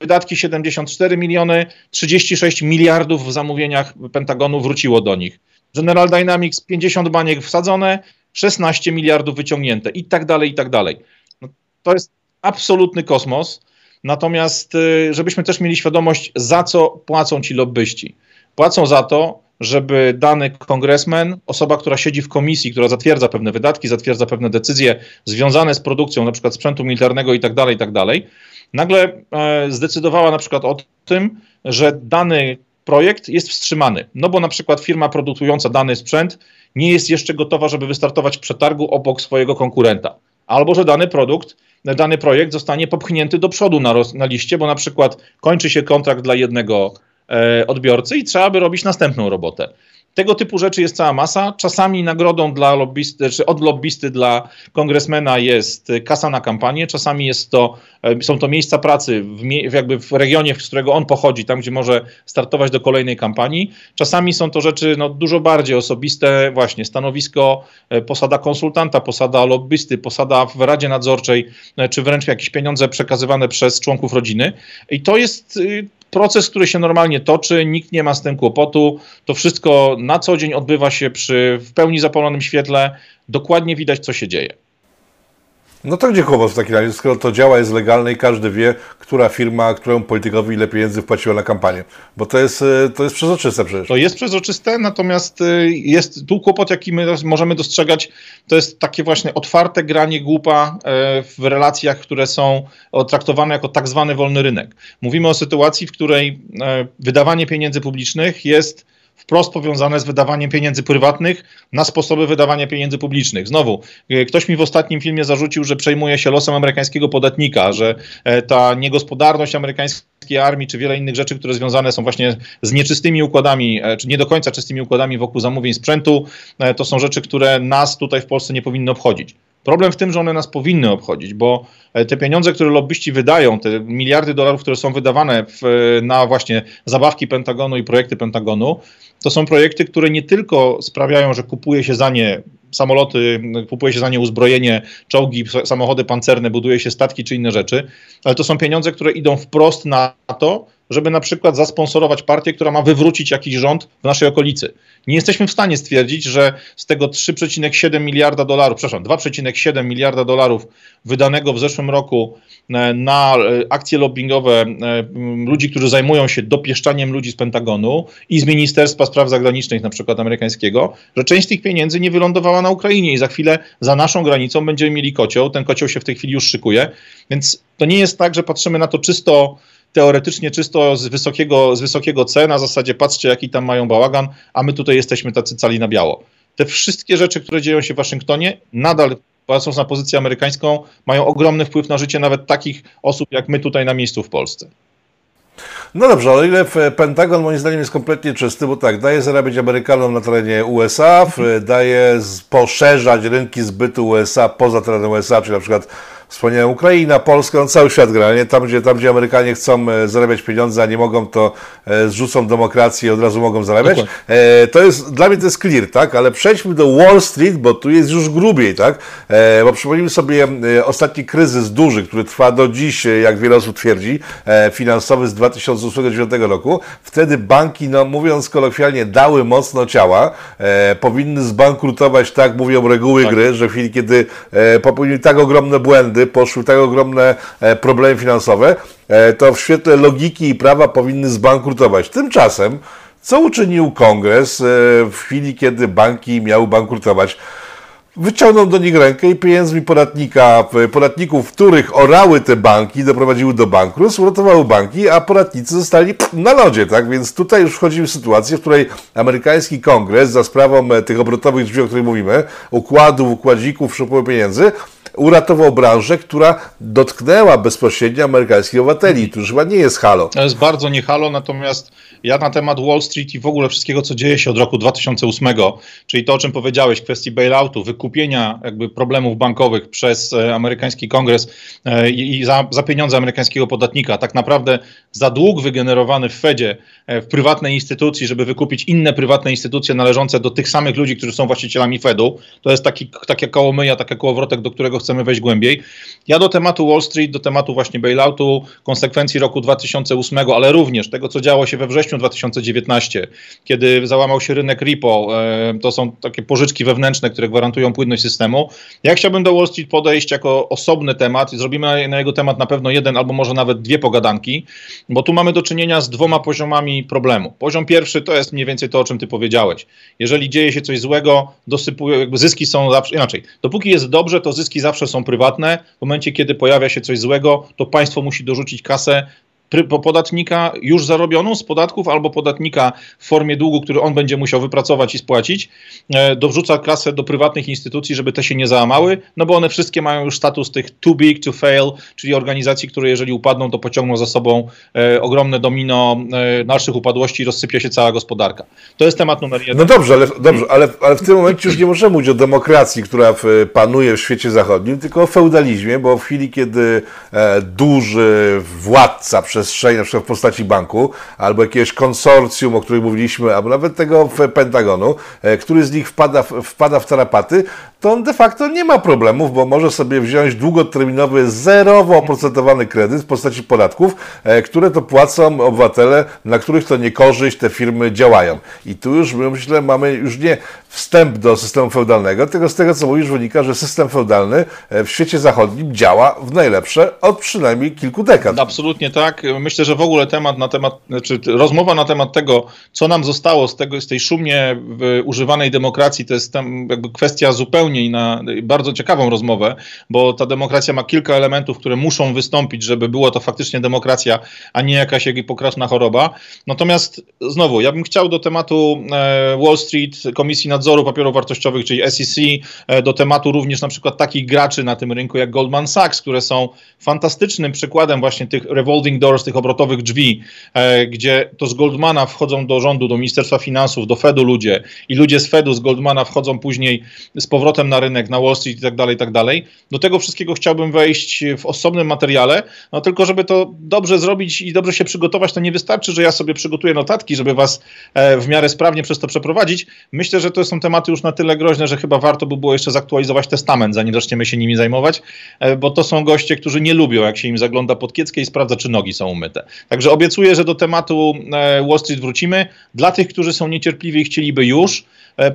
B: wydatki 74 miliony, 36 miliardów w zamówieniach Pentagonu wróciło do nich. General Dynamics 50 baniek wsadzone, 16 miliardów wyciągnięte i tak dalej, i tak dalej. No, to jest absolutny kosmos. Natomiast, y, żebyśmy też mieli świadomość, za co płacą ci lobbyści. Płacą za to, żeby dany kongresmen, osoba, która siedzi w komisji, która zatwierdza pewne wydatki, zatwierdza pewne decyzje związane z produkcją na przykład sprzętu militarnego i tak dalej, i tak dalej, nagle e, zdecydowała na przykład o tym, że dany projekt jest wstrzymany. No bo na przykład firma produkująca dany sprzęt nie jest jeszcze gotowa, żeby wystartować w przetargu obok swojego konkurenta. Albo że dany produkt, dany projekt zostanie popchnięty do przodu na, na liście, bo na przykład kończy się kontrakt dla jednego e, odbiorcy i trzeba by robić następną robotę. Tego typu rzeczy jest cała masa. Czasami nagrodą dla lobbysty, czy od lobbysty dla kongresmena jest kasa na kampanię, czasami jest to, e, są to miejsca pracy w, jakby w regionie, z którego on pochodzi, tam gdzie może startować do kolejnej kampanii. Czasami są to rzeczy no, dużo bardziej osobiste, właśnie stanowisko, e, posada konsultanta, posada lobbysty, posada w Radzie Nadzorczej, czy wręcz jakieś pieniądze przekazywane przez członków rodziny. I to jest y, proces, który się normalnie toczy, nikt nie ma z tym kłopotu. To wszystko na co dzień odbywa się przy w pełni zapalonym świetle. Dokładnie widać, co się dzieje.
A: No to gdzie kłopot w takim razie, skoro to działa, jest legalne i każdy wie, która firma, któremu politykowi ile pieniędzy wpłaciła na kampanię. Bo to jest, e, to jest przezroczyste przecież.
B: To jest przezroczyste, natomiast e, jest tu kłopot, jaki my możemy dostrzegać, to jest takie właśnie otwarte granie głupa e, w relacjach, które są traktowane jako tak zwany wolny rynek. Mówimy o sytuacji, w której wydawanie pieniędzy publicznych jest wprost powiązane z wydawaniem pieniędzy prywatnych na sposoby wydawania pieniędzy publicznych. Znowu, e, ktoś mi w ostatnim filmie zarzucił, że przejmuje się losem amerykańskiego podatnika, że e, ta niegospodarność amerykańskiej armii, czy wiele innych rzeczy, które związane są właśnie z nieczystymi układami, e, czy nie do końca czystymi układami wokół zamówień sprzętu, to są rzeczy, które nas tutaj w Polsce nie powinny obchodzić. Problem w tym, że one nas powinny obchodzić, bo e, te pieniądze, które lobbyści wydają, te miliardy dolarów, które są wydawane w, na właśnie zabawki Pentagonu i projekty Pentagonu, to są projekty, które nie tylko sprawiają, że kupuje się za nie samoloty, kupuje się za nie uzbrojenie, czołgi, samochody pancerne, buduje się statki czy inne rzeczy, ale to są pieniądze, które idą wprost na to, żeby na przykład zasponsorować partię, która ma wywrócić jakiś rząd w naszej okolicy. Nie jesteśmy w stanie stwierdzić, że z tego 3,7 miliarda dolarów, przepraszam, 2,7 miliarda dolarów wydanego w zeszłym roku e, na e, akcje lobbyingowe e, ludzi, którzy zajmują się dopieszczaniem ludzi z Pentagonu i z Ministerstwa Spraw Zagranicznych, na przykład amerykańskiego, że część tych pieniędzy nie wylądowała na Ukrainie i za chwilę za naszą granicą będziemy mieli kocioł. Ten kocioł się w tej chwili już szykuje. Więc to nie jest tak, że patrzymy na to czysto teoretycznie czysto z wysokiego, z wysokiego C, na zasadzie patrzcie jaki tam mają bałagan, a my tutaj jesteśmy tacy cali na biało. Te wszystkie rzeczy, które dzieją się w Waszyngtonie, nadal patrząc na pozycję amerykańską, mają ogromny wpływ na życie nawet takich osób jak my tutaj na miejscu w Polsce.
A: No dobrze, ale ile Pentagon moim zdaniem jest kompletnie czysty, bo tak, daje zarabiać Amerykanom na terenie USA, daje poszerzać rynki zbytu USA poza terenem USA, czyli na przykład wspomniałem Ukraina, Polska, no cały świat gra, nie? Tam, gdzie, tam, gdzie Amerykanie chcą e, zarabiać pieniądze, a nie mogą, to e, zrzucą demokrację i od razu mogą zarabiać. E, to jest, dla mnie to jest clear, tak? Ale przejdźmy do Wall Street, bo tu jest już grubiej, tak? E, bo przypomnijmy sobie e, ostatni kryzys duży, który trwa do dziś, e, jak wiele osób twierdzi, finansowy z 2008-2009 roku. Wtedy banki, no mówiąc kolokwialnie, dały mocno ciała, powinny zbankrutować, tak mówią reguły tak. gry, że w chwili, kiedy popełnili tak ogromne błędy, poszły tak ogromne e, problemy finansowe, e, to w świetle logiki i prawa powinny zbankrutować. Tymczasem, co uczynił kongres e, w chwili, kiedy banki miały bankrutować? wyciągnął do nich rękę i pieniędzmi podatnika, podatników, których orały te banki, doprowadziły do bankructw, uratowały banki, a podatnicy zostali na lodzie, tak? Więc tutaj już wchodzimy w sytuację, w której amerykański kongres za sprawą tych obrotowych drzwi, o których mówimy, układów, układzików, przepływu pieniędzy, uratował branżę, która dotknęła bezpośrednio amerykańskich obywateli. To już chyba nie jest halo.
B: To jest bardzo nie halo, natomiast ja na temat Wall Street i w ogóle wszystkiego, co dzieje się od roku 2008, czyli to, o czym powiedziałeś, kwestii bailoutu, wykupienia jakby problemów bankowych przez e, amerykański kongres e, i za, za pieniądze amerykańskiego podatnika, tak naprawdę za dług wygenerowany w Fedzie, e, w prywatnej instytucji, żeby wykupić inne prywatne instytucje należące do tych samych ludzi, którzy są właścicielami Fedu. To jest taki, taka kołomyja, taki kołowrotek, do którego chcemy wejść głębiej. Ja do tematu Wall Street, do tematu właśnie bailoutu, konsekwencji roku 2008, ale również tego, co działo się we wrześniu 2019, kiedy załamał się rynek repo, e, to są takie pożyczki wewnętrzne, które gwarantują płynność systemu. Ja chciałbym do Wall Street podejść jako osobny temat i zrobimy na jego temat na pewno jeden albo może nawet dwie pogadanki, bo tu mamy do czynienia z dwoma poziomami problemu. Poziom pierwszy to jest mniej więcej to, o czym ty powiedziałeś. Jeżeli dzieje się coś złego, dosypują, zyski są zawsze, inaczej, dopóki jest dobrze, to zyski zawsze są prywatne. W momencie, kiedy pojawia się coś złego, to państwo musi dorzucić kasę podatnika już zarobioną z podatków albo podatnika w formie długu, który on będzie musiał wypracować i spłacić, e, dorzuca kasę do prywatnych instytucji, żeby te się nie załamały, no bo one wszystkie mają już status tych too big to fail, czyli organizacji, które jeżeli upadną, to pociągną za sobą e, ogromne domino e, naszych upadłości i rozsypie się cała gospodarka. To jest temat numer jeden.
A: No dobrze, ale, dobrze, ale, ale w tym momencie już nie możemy mówić o demokracji, która panuje w świecie zachodnim, tylko o feudalizmie, bo w chwili, kiedy e, duży władca przestrzeni, na przykład w postaci banku, albo jakiegoś konsorcjum, o którym mówiliśmy, albo nawet tego Pentagonu, e, który z nich wpada, wpada w tarapaty, to on de facto nie ma problemów, bo może sobie wziąć długoterminowy, zerowo oprocentowany kredyt w postaci podatków, e, które to płacą obywatele, na których to niekorzyść te firmy działają. I tu już, myślę, mamy już nie wstęp do systemu feudalnego, tylko z tego, co mówisz, wynika, że system feudalny e, w świecie zachodnim działa w najlepsze od przynajmniej kilku dekad.
B: Absolutnie tak. Myślę, że w ogóle temat na temat, czy znaczy rozmowa na temat tego, co nam zostało z, tego, z tej szumnie używanej demokracji, to jest tam jakby kwestia zupełnie i na bardzo ciekawą rozmowę, bo ta demokracja ma kilka elementów, które muszą wystąpić, żeby było to faktycznie demokracja, a nie jakaś pokraczna choroba. Natomiast znowu, ja bym chciał do tematu e, Wall Street, Komisji Nadzoru Papierów Wartościowych, czyli SEC, e, do tematu również na przykład takich graczy na tym rynku jak Goldman Sachs, które są fantastycznym przykładem właśnie tych revolving doors, tych obrotowych drzwi, e, gdzie to z Goldmana wchodzą do rządu, do Ministerstwa Finansów, do Fedu ludzie i ludzie z Fedu, z Goldmana wchodzą później z powrotem na rynek, na Wall Street i tak dalej, i tak dalej. Do tego wszystkiego chciałbym wejść w osobnym materiale, no tylko żeby to dobrze zrobić i dobrze się przygotować, to nie wystarczy, że ja sobie przygotuję notatki, żeby was e, w miarę sprawnie przez to przeprowadzić. Myślę, że to są tematy już na tyle groźne, że chyba warto by było jeszcze zaktualizować testament, zanim zaczniemy się nimi zajmować, e, bo to są goście, którzy nie lubią, jak się im zagląda pod kieckę i sprawdza, czy nogi są umyte. Także obiecuję, że do tematu e, Wall Street wrócimy. Dla tych, którzy są niecierpliwi i chcieliby już,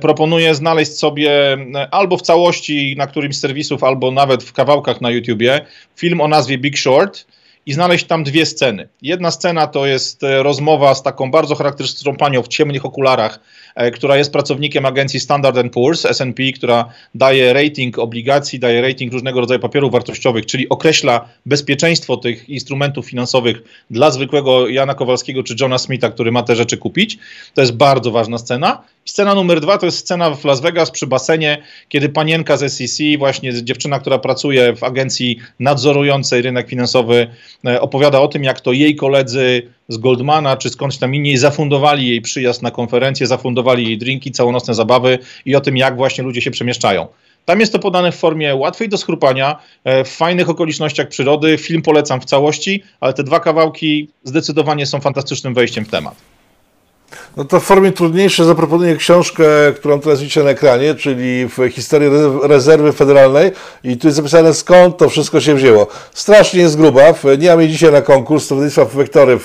B: proponuję znaleźć sobie albo w całości na którymś z serwisów, albo nawet w kawałkach na YouTubie film o nazwie Big Short i znaleźć tam dwie sceny. Jedna scena to jest rozmowa z taką bardzo charakterystyczną panią w ciemnych okularach, E, która jest pracownikiem agencji Standard Poor's, S&P, która daje rating obligacji, daje rating różnego rodzaju papierów wartościowych, czyli określa bezpieczeństwo tych instrumentów finansowych dla zwykłego Jana Kowalskiego czy Johna Smitha, który ma te rzeczy kupić. To jest bardzo ważna scena. Scena numer dwa to jest scena w Las Vegas przy basenie, kiedy panienka z SEC, właśnie dziewczyna, która pracuje w agencji nadzorującej rynek finansowy, e, opowiada o tym, jak to jej koledzy z Goldmana czy skądś tam indziej zafundowali jej przyjazd na konferencję, zafundowali jej drinki, całonocne zabawy i o tym, jak właśnie ludzie się przemieszczają. Tam jest to podane w formie łatwej do schrupania, e, w fajnych okolicznościach przyrody. Film polecam w całości, ale te dwa kawałki zdecydowanie są fantastycznym wejściem w temat.
A: No to w formie trudniejszej zaproponuję książkę, którą teraz widzicie na ekranie, czyli w historii rezerwy federalnej. I tu jest zapisane skąd to wszystko się wzięło. Strasznie jest gruba, nie mam jej dzisiaj na konkurs, to wydawnictwo Wektory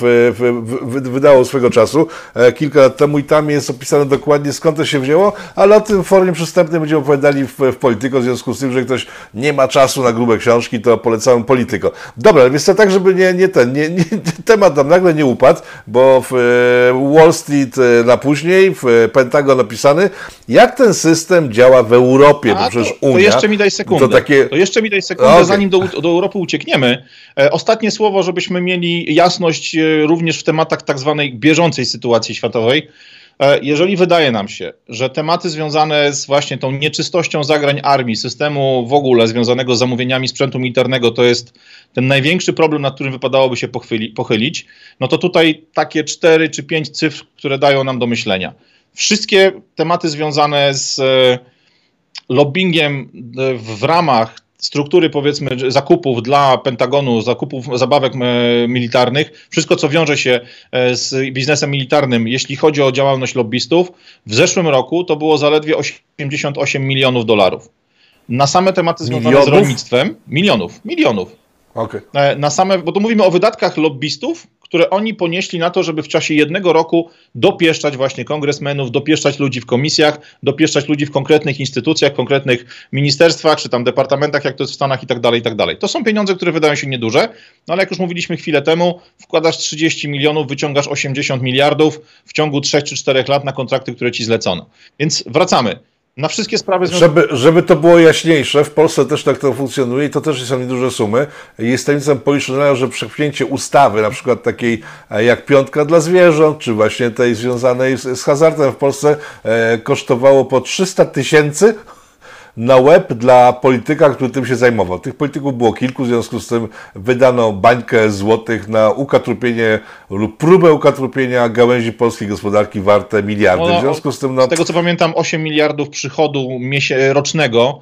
A: wydało swego czasu e, kilka lat temu. I tam jest opisane dokładnie skąd to się wzięło, ale o tym w formie przystępnej będziemy opowiadali w, w Polityko, w związku z tym, że ktoś nie ma czasu na grube książki, to polecam Polityko. Dobra, więc to tak, żeby nie, nie ten, nie, nie, [laughs] temat nam nagle nie upadł, bo w e, Wall Street E, na później, w e, Pentagon napisany, jak ten system działa w Europie, A, bo przecież to, Unia...
B: To jeszcze mi daj sekundę, to, takie... to jeszcze mi daj sekundę, okay. zanim do, do Europy uciekniemy. E, ostatnie słowo, żebyśmy mieli jasność również w tematach tak zwanej bieżącej sytuacji światowej. Jeżeli wydaje nam się, że tematy związane z właśnie tą nieczystością zagrań armii, systemu w ogóle związanego z zamówieniami sprzętu militarnego to jest ten największy problem, nad którym wypadałoby się pochyli, pochylić, no to tutaj takie cztery czy pięć cyfr, które dają nam do myślenia. Wszystkie tematy związane z e, lobbyingiem e, w ramach struktury powiedzmy zakupów dla Pentagonu, zakupów zabawek e, militarnych, wszystko co wiąże się z biznesem militarnym, jeśli chodzi o działalność lobbystów, w zeszłym roku to było zaledwie 88 milionów dolarów. na same tematy związane milionów? z rolnictwem. Milionów, milionów. Okay. E, na same, bo tu mówimy o wydatkach lobbystów, które oni ponieśli na to, żeby w czasie jednego roku dopieszczać właśnie kongresmenów, dopieszczać ludzi w komisjach, dopieszczać ludzi w konkretnych instytucjach, konkretnych ministerstwach, czy tam departamentach, jak to jest w Stanach i tak dalej, i tak dalej. To są pieniądze, które wydają się nieduże, no ale jak już mówiliśmy chwilę temu, wkładasz 30 milionów, wyciągasz 80 miliardów w ciągu 3 czy 4 lat na kontrakty, które ci zlecono. Więc wracamy na wszystkie sprawy
A: związane... Żeby, żeby to było jaśniejsze, w Polsce też tak to funkcjonuje i to też są nieduże sumy. Jest tajemnicą policzone, że przepchnięcie ustawy, na przykład takiej e, jak piątka dla zwierząt, czy właśnie tej związanej z, z hazardem w Polsce, e, kosztowało po 300 tysięcy na web dla polityka, który tym się zajmował. Tych polityków było kilku, w związku z tym wydano bańkę złotych na ukatrupienie lub próbę ukatrupienia gałęzi polskiej gospodarki warte miliardy.
B: w związku z tym... No... Z tego co pamiętam, 8 miliardów przychodu rocznego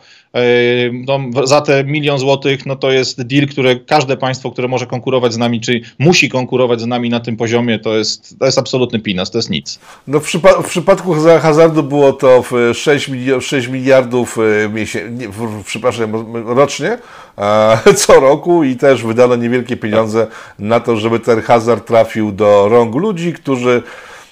B: no, za te milion złotych, no to jest deal, które każde państwo, które może konkurować z nami, czy musi konkurować z nami na tym poziomie, to jest, to jest absolutny pinas, to jest nic.
A: No w, przypa w przypadku hazardu było to 6, milio 6 miliardów e, miesięcznie, przepraszam, rocznie, [laughs] co roku i też wydano niewielkie pieniądze na to, żeby ten hazard trafił do rąk ludzi, którzy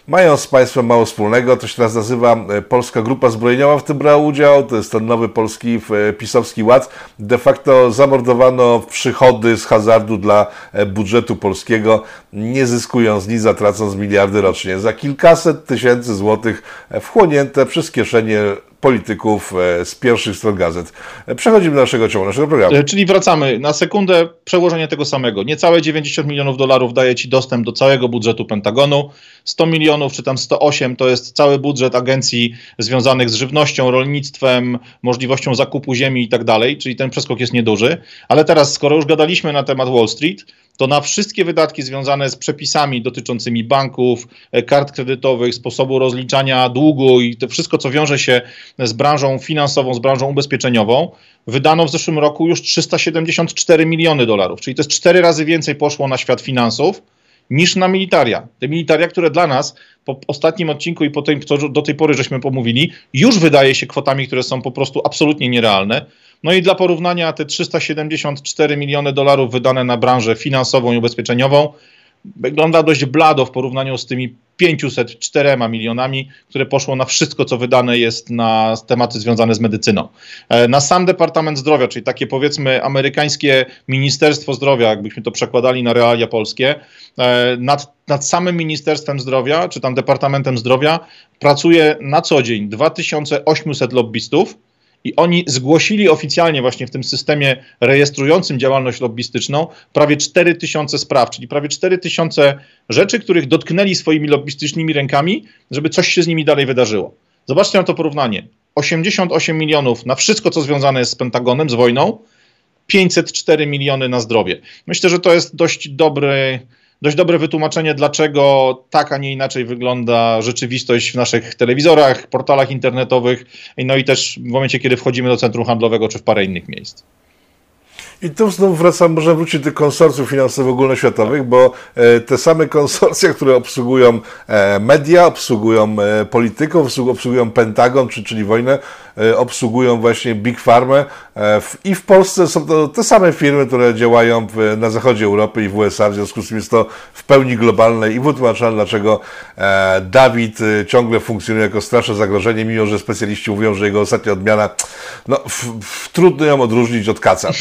A: mają z państwem mało wspólnego. To się teraz nazywa e, Polska Grupa Zbrojeniowa w tym brała udział. To jest ten nowy polski e, pisowski ład. De facto zamordowano przychody z hazardu dla e, budżetu polskiego, nie zyskując nic, a tracąc miliardy rocznie. Za kilkaset tysięcy złotych wchłonięte przez kieszenie polityków e, z pierwszych stron gazet. E, przechodzimy do naszego ciągu, naszego programu.
B: E, czyli wracamy na sekundę, przełożenie tego samego. Niecałe 90 milionów dolarów daje Ci dostęp do całego budżetu Pentagonu. 100 milionów, czy tam 108 to jest cały budżet agencji związanych z żywnością, rolnictwem, możliwością zakupu ziemi i tak dalej, czyli ten przeskok jest nieduży. Ale teraz, skoro już gadaliśmy na temat Wall Street, to na wszystkie wydatki związane z przepisami dotyczącymi banków, e, kart kredytowych, sposobu rozliczania długu i to wszystko, co wiąże się z branżą finansową, z branżą ubezpieczeniową, wydano w zeszłym roku już 374 miliony dolarów, czyli to jest cztery razy więcej poszło na świat finansów niż na militaria. Te militaria, które dla nas po ostatnim odcinku i po tym, co do tej pory żeśmy pomówili, już wydaje się kwotami, które są po prostu absolutnie nierealne. No i dla porównania te 374 miliony dolarów wydane na branżę finansową i ubezpieczeniową wygląda dość blado w porównaniu z tymi 504 milionami, które poszło na wszystko, co wydane jest na tematy związane z medycyną. E, na sam Departament Zdrowia, czyli takie powiedzmy amerykańskie Ministerstwo Zdrowia, jakbyśmy to przekładali na realia polskie, e, nad, nad samym Ministerstwem Zdrowia, czy tam Departamentem Zdrowia pracuje na co dzień 2800 lobbystów, i oni zgłosili oficjalnie właśnie w tym systemie rejestrującym działalność lobbystyczną prawie 4 tysiące spraw, czyli prawie 4 tysiące rzeczy, których dotknęli swoimi lobbystycznymi rękami, żeby coś się z nimi dalej wydarzyło. Zobaczcie na to porównanie. 88 milionów na wszystko, co związane jest z Pentagonem, z wojną, 504 miliony na zdrowie. Myślę, że to jest dość dobry, dość dobre wytłumaczenie, dlaczego tak, a nie inaczej wygląda rzeczywistość w naszych telewizorach, portalach internetowych, no i też w momencie, kiedy wchodzimy do centrum handlowego czy w parę innych miejsc.
A: I tu znowu wracam, można wrócić do konsorcjów finansowych ogólnoświatowych, bo e, te same konsorcja, które obsługują e, media, obsługują e, polityków, obsługują Pentagon, czyli wojnę, obsługują właśnie Big Pharma i w Polsce są to te same firmy, które działają na zachodzie Europy i w USA, w związku z tym jest to w pełni globalne i wytłumaczalne, dlaczego Dawid ciągle funkcjonuje jako straszne zagrożenie, mimo że specjaliści mówią, że jego ostatnia odmiana, no, w, w, trudno ją odróżnić od kaca.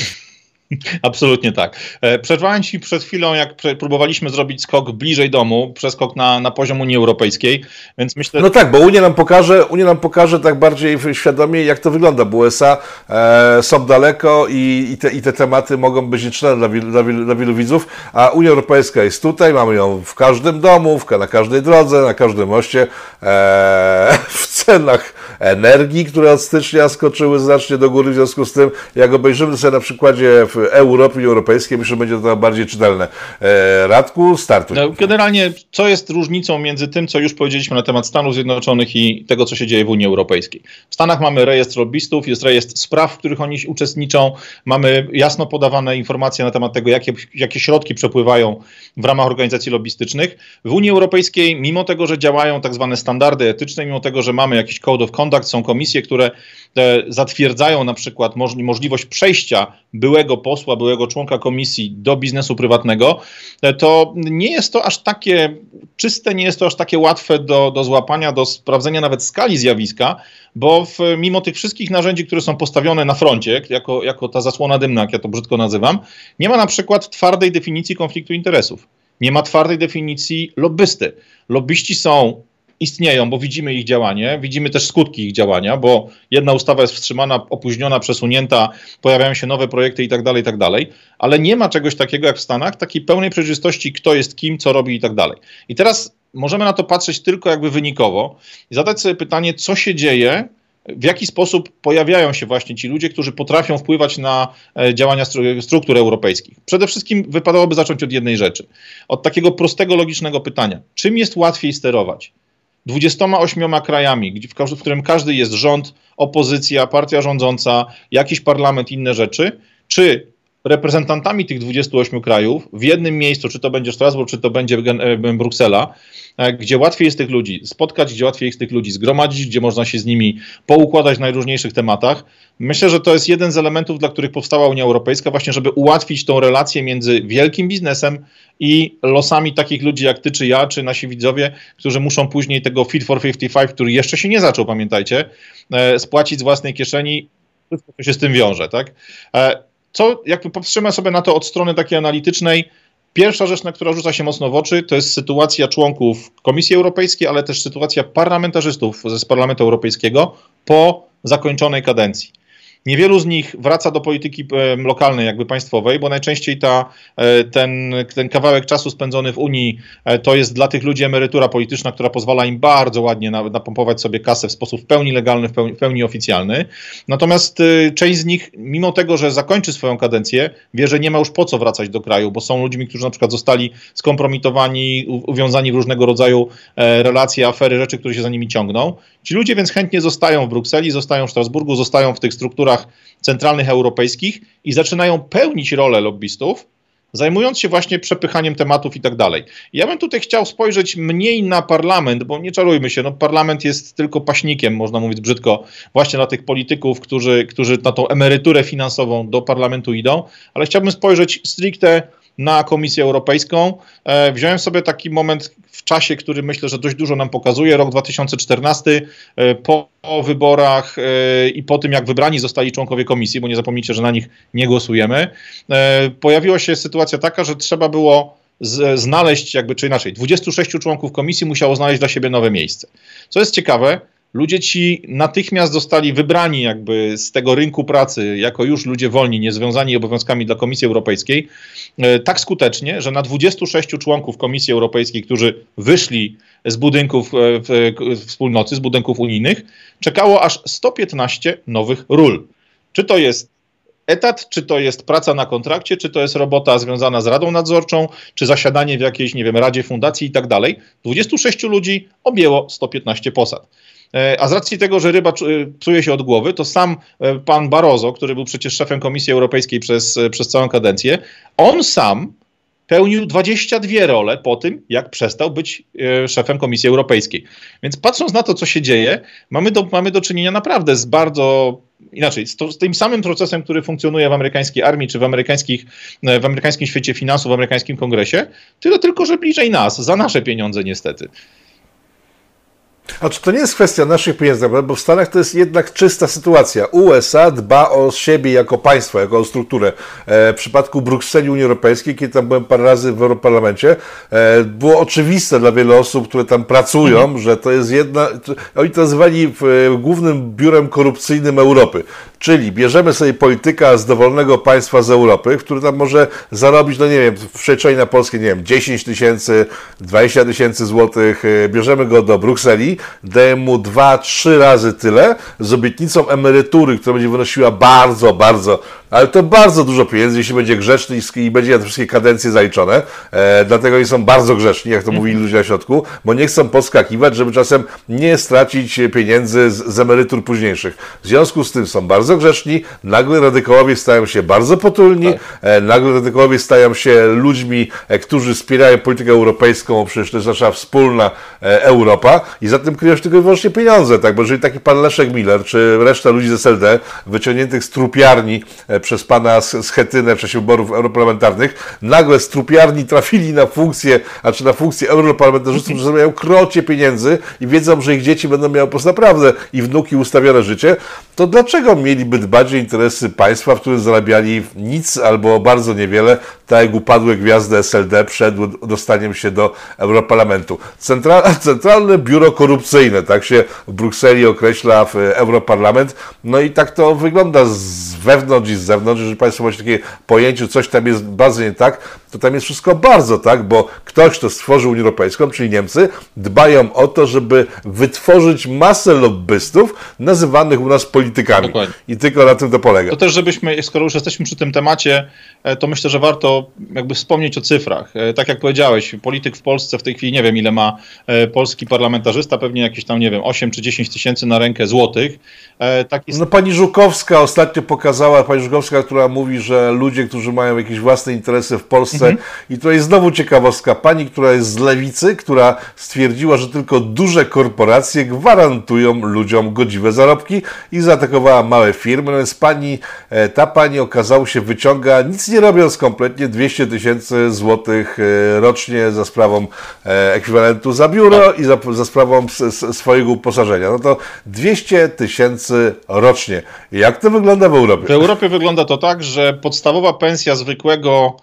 A: [laughs]
B: Absolutnie tak. E, przerwałem Ci przed chwilą, jak próbowaliśmy zrobić skok bliżej domu, przeskok na, na poziom Unii Europejskiej, więc myślę...
A: No tak, bo Unia nam pokaże, Unia nam pokaże tak bardziej świadomie, jak to wygląda, bo USA e, są daleko i, i, te, i te tematy mogą być nieczytelne dla, dla, dla wielu widzów, a Unia Europejska jest tutaj, mamy ją w każdym domu, w, na każdej drodze, na każdym moście, e, [laughs] w cenach energii, które od stycznia skoczyły znacznie do góry, w związku z tym, jak obejrzymy sobie na przykładzie w Europy i Europejskiej, myślę, że będzie to bardziej czytelne. E, Radku, startuj. No,
B: generalnie, co jest różnicą między tym, co już powiedzieliśmy na temat Stanów Zjednoczonych i tego, co się dzieje w Unii Europejskiej? W Stanach mamy rejestr lobbystów, jest rejestr spraw, w których oni uczestniczą, mamy jasno podawane informacje na temat tego, jakie, jakie środki przepływają w ramach organizacji lobbystycznych. W Unii Europejskiej, mimo tego, że działają tak zwane standardy etyczne, mimo tego, że mamy jakiś code of conduct, Conduct, są komisje, które e, zatwierdzają na przykład możliwość przejścia byłego posła, byłego członka komisji do biznesu prywatnego, e, to nie jest to aż takie czyste, nie jest to aż takie łatwe do, do złapania, do sprawdzenia nawet skali zjawiska, bo w, mimo tych wszystkich narzędzi, które są postawione na froncie, jako, jako ta zasłona dymna, jak ja to brzydko nazywam, nie ma na przykład twardej definicji konfliktu interesów. Nie ma twardej definicji lobbysty. Lobbyści są istnieją, bo widzimy ich działanie, widzimy też skutki ich działania, bo jedna ustawa jest wstrzymana, opóźniona, przesunięta, pojawiają się nowe projekty i tak dalej, i tak dalej, ale nie ma czegoś takiego jak w Stanach, takiej pełnej przejrzystości, kto jest kim, co robi i tak dalej. I teraz możemy na to patrzeć tylko jakby wynikowo i zadać sobie pytanie, co się dzieje, w jaki sposób pojawiają się właśnie ci ludzie, którzy potrafią wpływać na e, działania struktur europejskich. Przede wszystkim wypadałoby zacząć od jednej rzeczy. Od takiego prostego, logicznego pytania. Czym jest łatwiej sterować? 28 krajami, w którym każdy jest rząd, opozycja, partia rządząca, jakiś parlament, inne rzeczy, czy reprezentantami tych 28 krajów w jednym miejscu, czy to będzie Strasburg, czy to będzie e, Bruksela, gdzie łatwiej jest tych ludzi spotkać, gdzie łatwiej jest tych ludzi zgromadzić, gdzie można się z nimi poukładać w najróżniejszych tematach. Myślę, że to jest jeden z elementów, dla których powstała Unia Europejska, właśnie żeby ułatwić tą relację między wielkim biznesem i losami takich ludzi jak ty, czy ja, czy nasi widzowie, którzy muszą później tego Fit for 55, który jeszcze się nie zaczął, pamiętajcie, e, spłacić z własnej kieszeni, wszystko, co się z tym wiąże, tak? co, jakby patrzymy sobie na to od strony takiej analitycznej, Pierwsza rzecz, na która rzuca się mocno w oczy, to jest sytuacja członków Komisji Europejskiej, ale też sytuacja parlamentarzystów z Parlamentu Europejskiego po zakończonej kadencji. Niewielu z nich wraca do polityki lokalnej, jakby państwowej, bo najczęściej ta, e, ten, ten kawałek czasu spędzony w Unii e, to jest dla tych ludzi emerytura polityczna, która pozwala im bardzo ładnie napompować sobie kasę w sposób w pełni legalny, w pełni, w pełni oficjalny. Natomiast e, część z nich, mimo tego, że zakończy swoją kadencję, wie, że nie ma już po co wracać do kraju, bo są ludźmi, którzy na przykład zostali skompromitowani, uwiązani w różnego rodzaju relacje, afery, rzeczy, które się za nimi ciągną. Ci ludzie więc chętnie zostają w Brukseli, zostają w Strasburgu, zostają w tych strukturach centralnych europejskich i zaczynają pełnić rolę lobbystów, zajmując się właśnie przepychaniem tematów i tak dalej. Ja bym tutaj chciał spojrzeć mniej na parlament, bo nie czarujmy się, no parlament jest tylko paśnikiem, można mówić brzydko, właśnie dla tych polityków, którzy, którzy na tą emeryturę finansową do parlamentu idą, ale chciałbym spojrzeć stricte na Komisję Europejską. E, wziąłem sobie taki moment w czasie, który myślę, że dość dużo nam pokazuje, rok 2014, e, po wyborach e, i po tym, jak wybrani zostali członkowie komisji, bo nie zapomnijcie, że na nich nie głosujemy, pojawiła się sytuacja taka, że trzeba było znaleźć, jakby czy inaczej, 26 członków komisji musiało znaleźć dla siebie nowe miejsce. Co jest ciekawe, ludzie ci natychmiast zostali wybrani jakby z tego rynku pracy jako już ludzie wolni, niezwiązani obowiązkami dla Komisji Europejskiej, e, tak skutecznie, że na 26 członków Komisji Europejskiej, którzy wyszli z budynków e, wspólnoty, z budynków unijnych, czekało aż 115 nowych ról. Czy to jest etat, czy to jest praca na kontrakcie, czy to jest robota związana z Radą Nadzorczą, czy zasiadanie w jakiejś, nie wiem, Radzie Fundacji i tak dalej. 26 ludzi objęło 115 posad. E, a z racji tego, że ryba psuje się od głowy, to sam e, pan Barroso, który był przecież szefem Komisji Europejskiej przez, e, przez całą kadencję, on sam pełnił 22 role po tym, jak przestał być szefem Komisji Europejskiej. Więc patrząc na to, co się dzieje, mamy do, mamy do czynienia naprawdę z bardzo inaczej, z, to, z, tym samym procesem, który funkcjonuje w amerykańskiej armii, czy w, amerykańskich, w amerykańskim świecie finansów, w amerykańskim kongresie, tyle tylko, że bliżej nas, za nasze pieniądze niestety.
A: A czy to nie jest kwestia naszych pieniędzy, bo w Stanach to jest jednak czysta sytuacja. USA dba o siebie jako państwo, jako o strukturę. E, w przypadku Brukseli Unii Europejskiej, kiedy tam byłem parę razy w Europarlamencie, e, było oczywiste dla wielu osób, które tam pracują, mhm. że to jest jedna, oni to nazywali w, głównym biurem korupcyjnym Europy. Czyli bierzemy sobie polityka z dowolnego państwa z Europy, który tam może zarobić, no nie wiem, w przeliczeniu na polskie, nie wiem, 10 tysięcy, 20 tysięcy złotych, e, bierzemy go do Brukseli, daje mu dwa, trzy razy tyle z obietnicą emerytury, która będzie wynosiła bardzo, bardzo ale to bardzo dużo pieniędzy, jeśli będzie grzeczny i, będzie na te wszystkie kadencje zaliczone. E, dlatego oni są bardzo grzeczni, jak to mm mówili ludzie na środku, bo nie chcą podskakiwać, żeby czasem nie stracić pieniędzy z, z emerytur późniejszych. W związku z tym są bardzo grzeczni, nagle radykałowie stają się bardzo potulni, tak. e, nagle radykałowie stają się ludźmi, e, którzy wspierają politykę europejską, przecież to jest nasza wspólna e, Europa i za tym kryją się tylko i wyłącznie pieniądze, tak? Bo jeżeli taki pan Leszek Miller, czy reszta ludzi z SLD, wyciągniętych z trupiarni e, przez pana Schetynę w czasie wyborów europarlamentarnych, nagle z trupiarni trafili na funkcję, a czy na funkcję europarlamentarzystów, że mają krocie pieniędzy i wiedzą, że ich dzieci będą miały po prostu naprawdę i wnuki ustawione życie, to dlaczego mieliby dbać o interesy państwa, w którym zarabiali nic albo bardzo niewiele, tak jak upadłe gwiazdy SLD przed dostaniem się do Europarlamentu. Central, [laughs] Centralne Biuro Korupcyjne, tak się w Brukseli określa w Europarlament. No i tak to wygląda z wewnątrz i z zewnątrz. Jeżeli Państwo macie takie pojęcie, coś tam jest bardzo nie tak, to tam jest wszystko bardzo tak, bo ktoś, kto stworzył Unię Europejską, czyli Niemcy, dbają o to, żeby wytworzyć masę lobbystów nazywanych u nas politykami. Dokładnie. I tylko na tym to polega.
B: To też, żebyśmy, skoro już jesteśmy przy tym temacie, e, to myślę, że warto jakby wspomnieć o cyfrach. E, tak jak powiedziałeś, polityk w Polsce w tej chwili nie wiem, ile ma e, polski parlamentarzysta, pewnie jakieś tam, nie wiem, 8 czy 10 tysięcy na rękę złotych.
A: Taki... No pani Żukowska ostatnio pokazała, pani Żukowska, która mówi, że ludzie, którzy mają jakieś własne interesy w Polsce mhm. i tutaj znowu ciekawostka, pani, która jest z lewicy, która stwierdziła, że tylko duże korporacje gwarantują ludziom godziwe zarobki i zaatakowała małe firmy, no więc pani, e, ta pani okazało się wyciąga, nic nie robiąc kompletnie, 200 tysięcy złotych e, rocznie za sprawą e, ekwiwalentu za biuro tak. i za, za sprawą swojego uposażenia. No to 200 tysięcy rocznie. Jak to wygląda w Europie?
B: W Europie wygląda to tak, że podstawowa pensja zwykłego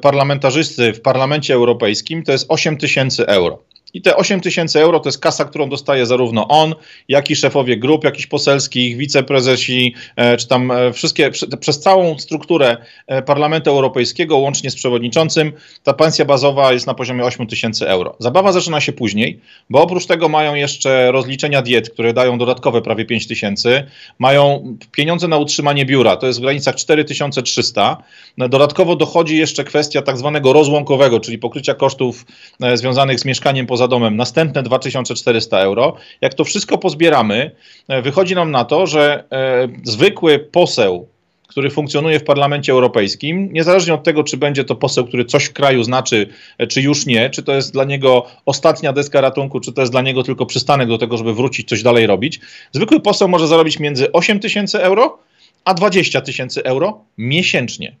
B: parlamentarzysty w Parlamencie Europejskim to jest 8 tysięcy euro. I te 8 tysięcy euro to jest kasa, którą dostaje zarówno on, jak i szefowie grup jakichś poselskich, wiceprezesi, e, czy tam e, wszystkie, przez całą strukturę e, Parlamentu Europejskiego, łącznie z przewodniczącym, ta pensja bazowa jest na poziomie 8 tysięcy euro. Zabawa zaczyna się później, bo oprócz tego mają jeszcze rozliczenia diet, które dają dodatkowe prawie 5 tysięcy, mają pieniądze na utrzymanie biura, to jest w granicach 4300. Dodatkowo dochodzi jeszcze kwestia tak zwanego rozłąkowego, czyli pokrycia kosztów związanych z mieszkaniem poza domem następne 2400 euro. Jak to wszystko pozbieramy, e, wychodzi nam na to, że e, zwykły poseł, który funkcjonuje w Parlamencie Europejskim, niezależnie od tego, czy będzie to poseł, który coś w kraju znaczy, e, czy już nie, czy to jest dla niego ostatnia deska ratunku, czy to jest dla niego tylko przystanek do tego, żeby wrócić, coś dalej robić, zwykły poseł może zarobić między 8 tysięcy euro a 20 tysięcy euro miesięcznie.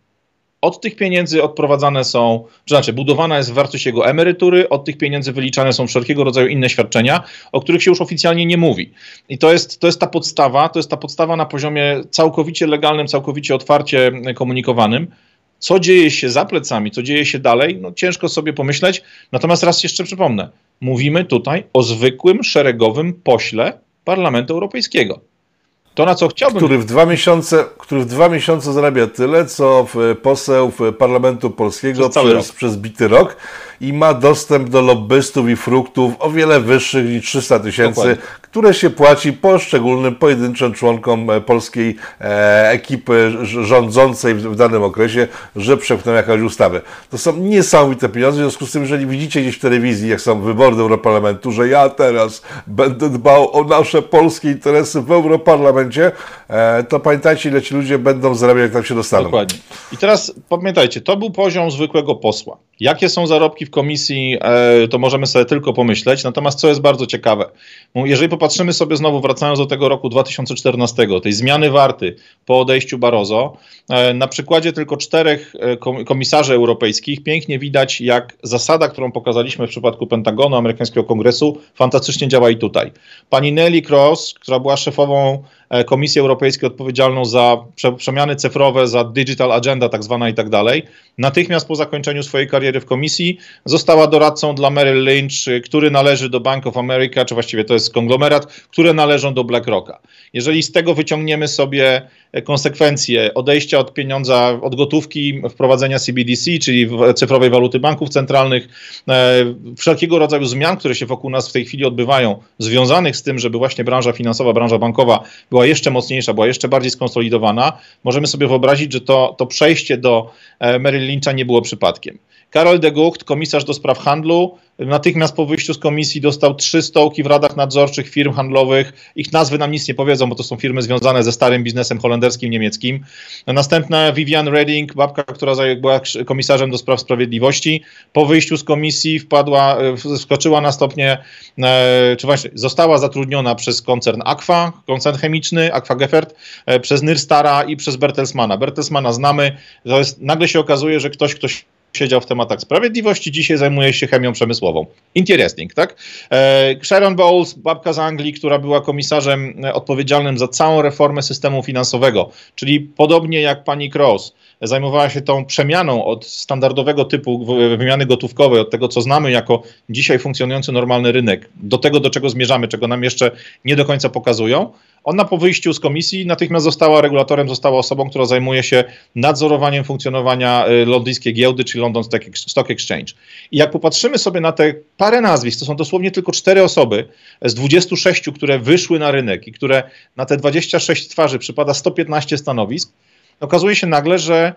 B: Od tych pieniędzy odprowadzane są, znaczy budowana jest wartość jego emerytury, od tych pieniędzy wyliczane są wszelkiego rodzaju inne świadczenia, o których się już oficjalnie nie mówi. I to jest, to jest ta podstawa, to jest ta podstawa na poziomie całkowicie legalnym, całkowicie otwarcie komunikowanym. Co dzieje się za plecami, co dzieje się dalej, no ciężko sobie pomyśleć. Natomiast raz jeszcze przypomnę, mówimy tutaj o zwykłym, szeregowym pośle Parlamentu Europejskiego.
A: To, na co chciałbym... Który w dwa miesiące, który w dwa miesiące zarabia tyle, co poseł Parlamentu Polskiego przez, przez, przez bity rok i ma dostęp do lobbystów i fruktów o wiele wyższych niż 300 tysięcy, które się płaci poszczególnym pojedynczym członkom e, polskiej e, ekipy rządzącej w, w danym okresie, że przepchną jakąś ustawę. To są niesamowite pieniądze, w związku z tym, jeżeli widzicie gdzieś w telewizji, jak są wybory do Europarlamentu, że ja teraz będę dbał o nasze polskie interesy w Europarlamencie, e, to pamiętajcie, ile ci ludzie będą zarabiać, jak tam się dostaną.
B: Dokładnie. I teraz pamiętajcie, to był poziom zwykłego posła. Jakie są zarobki w komisji, e, to możemy sobie tylko pomyśleć. Natomiast co jest bardzo ciekawe, jeżeli popatrzymy sobie znowu, wracając do tego roku 2014, tej zmiany warty po odejściu Barozo, e, na przykładzie tylko czterech e, komisarzy europejskich pięknie widać, jak zasada, którą pokazaliśmy w przypadku Pentagonu, amerykańskiego kongresu, fantastycznie działa i tutaj. Pani Nelly Cross, która była szefową Komisji Europejskiej odpowiedzialną za przemiany cyfrowe, za digital agenda tak zwana i tak dalej, natychmiast po zakończeniu swojej kariery w komisji została doradcą dla Merrill Lynch, który należy do Bank of America, czy właściwie to jest konglomerat które należą do BlackRocka. Jeżeli z tego wyciągniemy sobie konsekwencje odejścia od pieniądza, od gotówki, wprowadzenia CBDC, czyli cyfrowej waluty banków centralnych, e, wszelkiego rodzaju zmian, które się wokół nas w tej chwili odbywają, związanych z tym, żeby właśnie branża finansowa, branża bankowa była jeszcze mocniejsza, była jeszcze bardziej skonsolidowana, możemy sobie wyobrazić, że to, to przejście do e, Merrill Lyncha nie było przypadkiem. Karol de Gucht, komisarz do spraw handlu, natychmiast po wyjściu z komisji dostał trzy stołki w radach nadzorczych firm handlowych. Ich nazwy nam nic nie powiedzą, bo to są firmy związane ze starym biznesem holenderskim, niemieckim. Następna Vivian Redding, babka, która była komisarzem do spraw sprawiedliwości. Po wyjściu z komisji wpadła, wskoczyła na stopnie, e, czy właśnie została zatrudniona przez koncern Aqua, koncern chemiczny, Aqua Geffert, e, przez Nyrstara i przez Bertelsmana. Bertelsmana znamy, to jest, nagle się okazuje, że ktoś, ktoś siedział w tematach sprawiedliwości, dzisiaj zajmuje się chemią przemysłową. Interesting, tak? E, Sharon Bowles, babka z Anglii, która była komisarzem e, odpowiedzialnym za całą reformę systemu finansowego, czyli podobnie jak pani Cross, zajmowała się tą przemianą od standardowego typu wymiany gotówkowej, od tego, co znamy jako dzisiaj funkcjonujący normalny rynek, do tego, do czego zmierzamy, czego nam jeszcze nie do końca pokazują. Ona po wyjściu z komisji natychmiast została regulatorem, została osobą, która zajmuje się nadzorowaniem funkcjonowania y, londyńskiej giełdy, czyli London Stock Exchange. I jak popatrzymy sobie na te parę nazwisk, to są dosłownie tylko cztery osoby z 26, które wyszły na rynek i które na te 26 twarzy przypada 115 stanowisk, okazuje się nagle, że